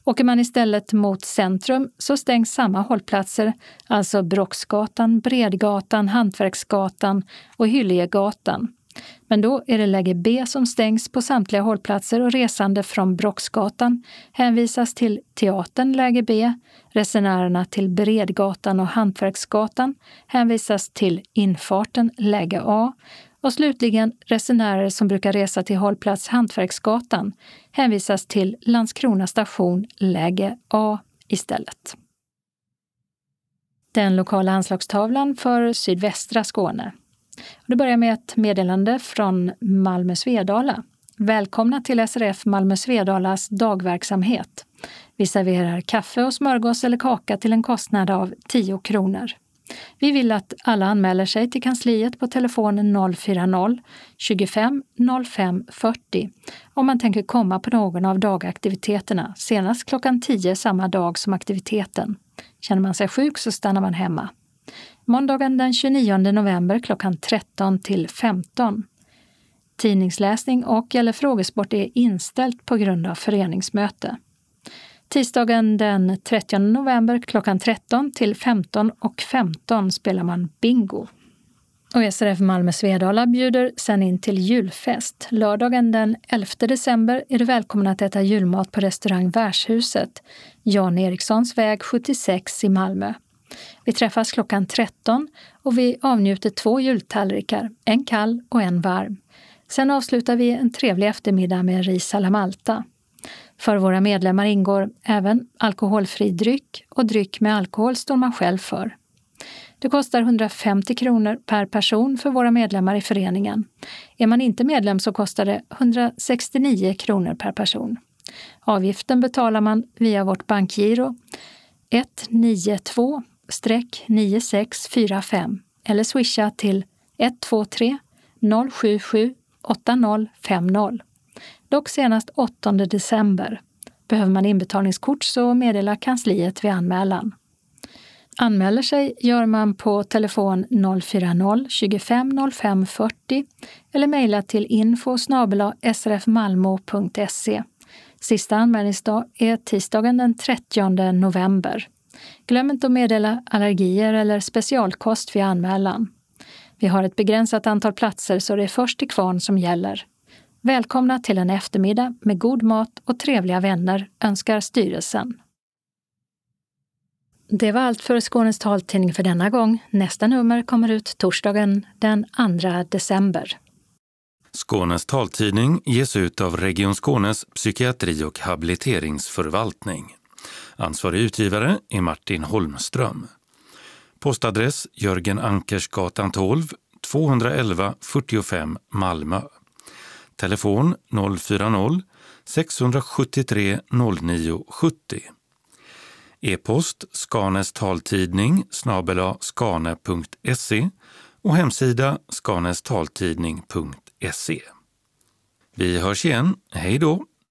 Åker man istället mot centrum så stängs samma hållplatser, alltså Brocksgatan, Bredgatan, Hantverksgatan och Hyljegatan. Men då är det läge B som stängs på samtliga hållplatser och resande från Brocksgatan hänvisas till Teatern läge B, resenärerna till Bredgatan och Hantverksgatan hänvisas till infarten läge A. Och slutligen resenärer som brukar resa till hållplats Hantverksgatan hänvisas till Landskrona station läge A istället. Den lokala anslagstavlan för sydvästra Skåne det börjar med ett meddelande från Malmö Svedala. Välkomna till SRF Malmö Svedalas dagverksamhet. Vi serverar kaffe och smörgås eller kaka till en kostnad av 10 kronor. Vi vill att alla anmäler sig till kansliet på telefonen 040-25 05 40 om man tänker komma på någon av dagaktiviteterna senast klockan 10 samma dag som aktiviteten. Känner man sig sjuk så stannar man hemma. Måndagen den 29 november klockan 13 till 15. Tidningsläsning och eller frågesport är inställt på grund av föreningsmöte. Tisdagen den 30 november klockan 13 till 15 och 15 spelar man bingo. Och SRF Malmö Svedala bjuder sen in till julfest. Lördagen den 11 december är du välkommen att äta julmat på restaurang Värdshuset, Jan Erikssons väg 76 i Malmö. Vi träffas klockan 13 och vi avnjuter två jultallrikar, en kall och en varm. Sen avslutar vi en trevlig eftermiddag med ris alla Malta. För våra medlemmar ingår även alkoholfri dryck och dryck med alkohol står man själv för. Det kostar 150 kronor per person för våra medlemmar i föreningen. Är man inte medlem så kostar det 169 kronor per person. Avgiften betalar man via vårt bankgiro 192 9645 eller swisha till 123 077 8050. Dock senast 8 december. Behöver man inbetalningskort så meddela kansliet vid anmälan. Anmäler sig gör man på telefon 040-25 05 40 eller mejla till info srfmalmo.se. Sista anmälningsdag är tisdagen den 30 november. Glöm inte att meddela allergier eller specialkost vid anmälan. Vi har ett begränsat antal platser så det är först till kvarn som gäller. Välkomna till en eftermiddag med god mat och trevliga vänner önskar styrelsen. Det var allt för Skånes taltidning för denna gång. Nästa nummer kommer ut torsdagen den 2 december. Skånes taltidning ges ut av Region Skånes psykiatri och habiliteringsförvaltning. Ansvarig utgivare är Martin Holmström. Postadress Jörgen Ankersgatan 12, 211 45 Malmö. Telefon 040-673 09 70. E-post Skanes taltidning snabela skane.se och hemsida skanestaltidning.se. Vi hörs igen. Hej då!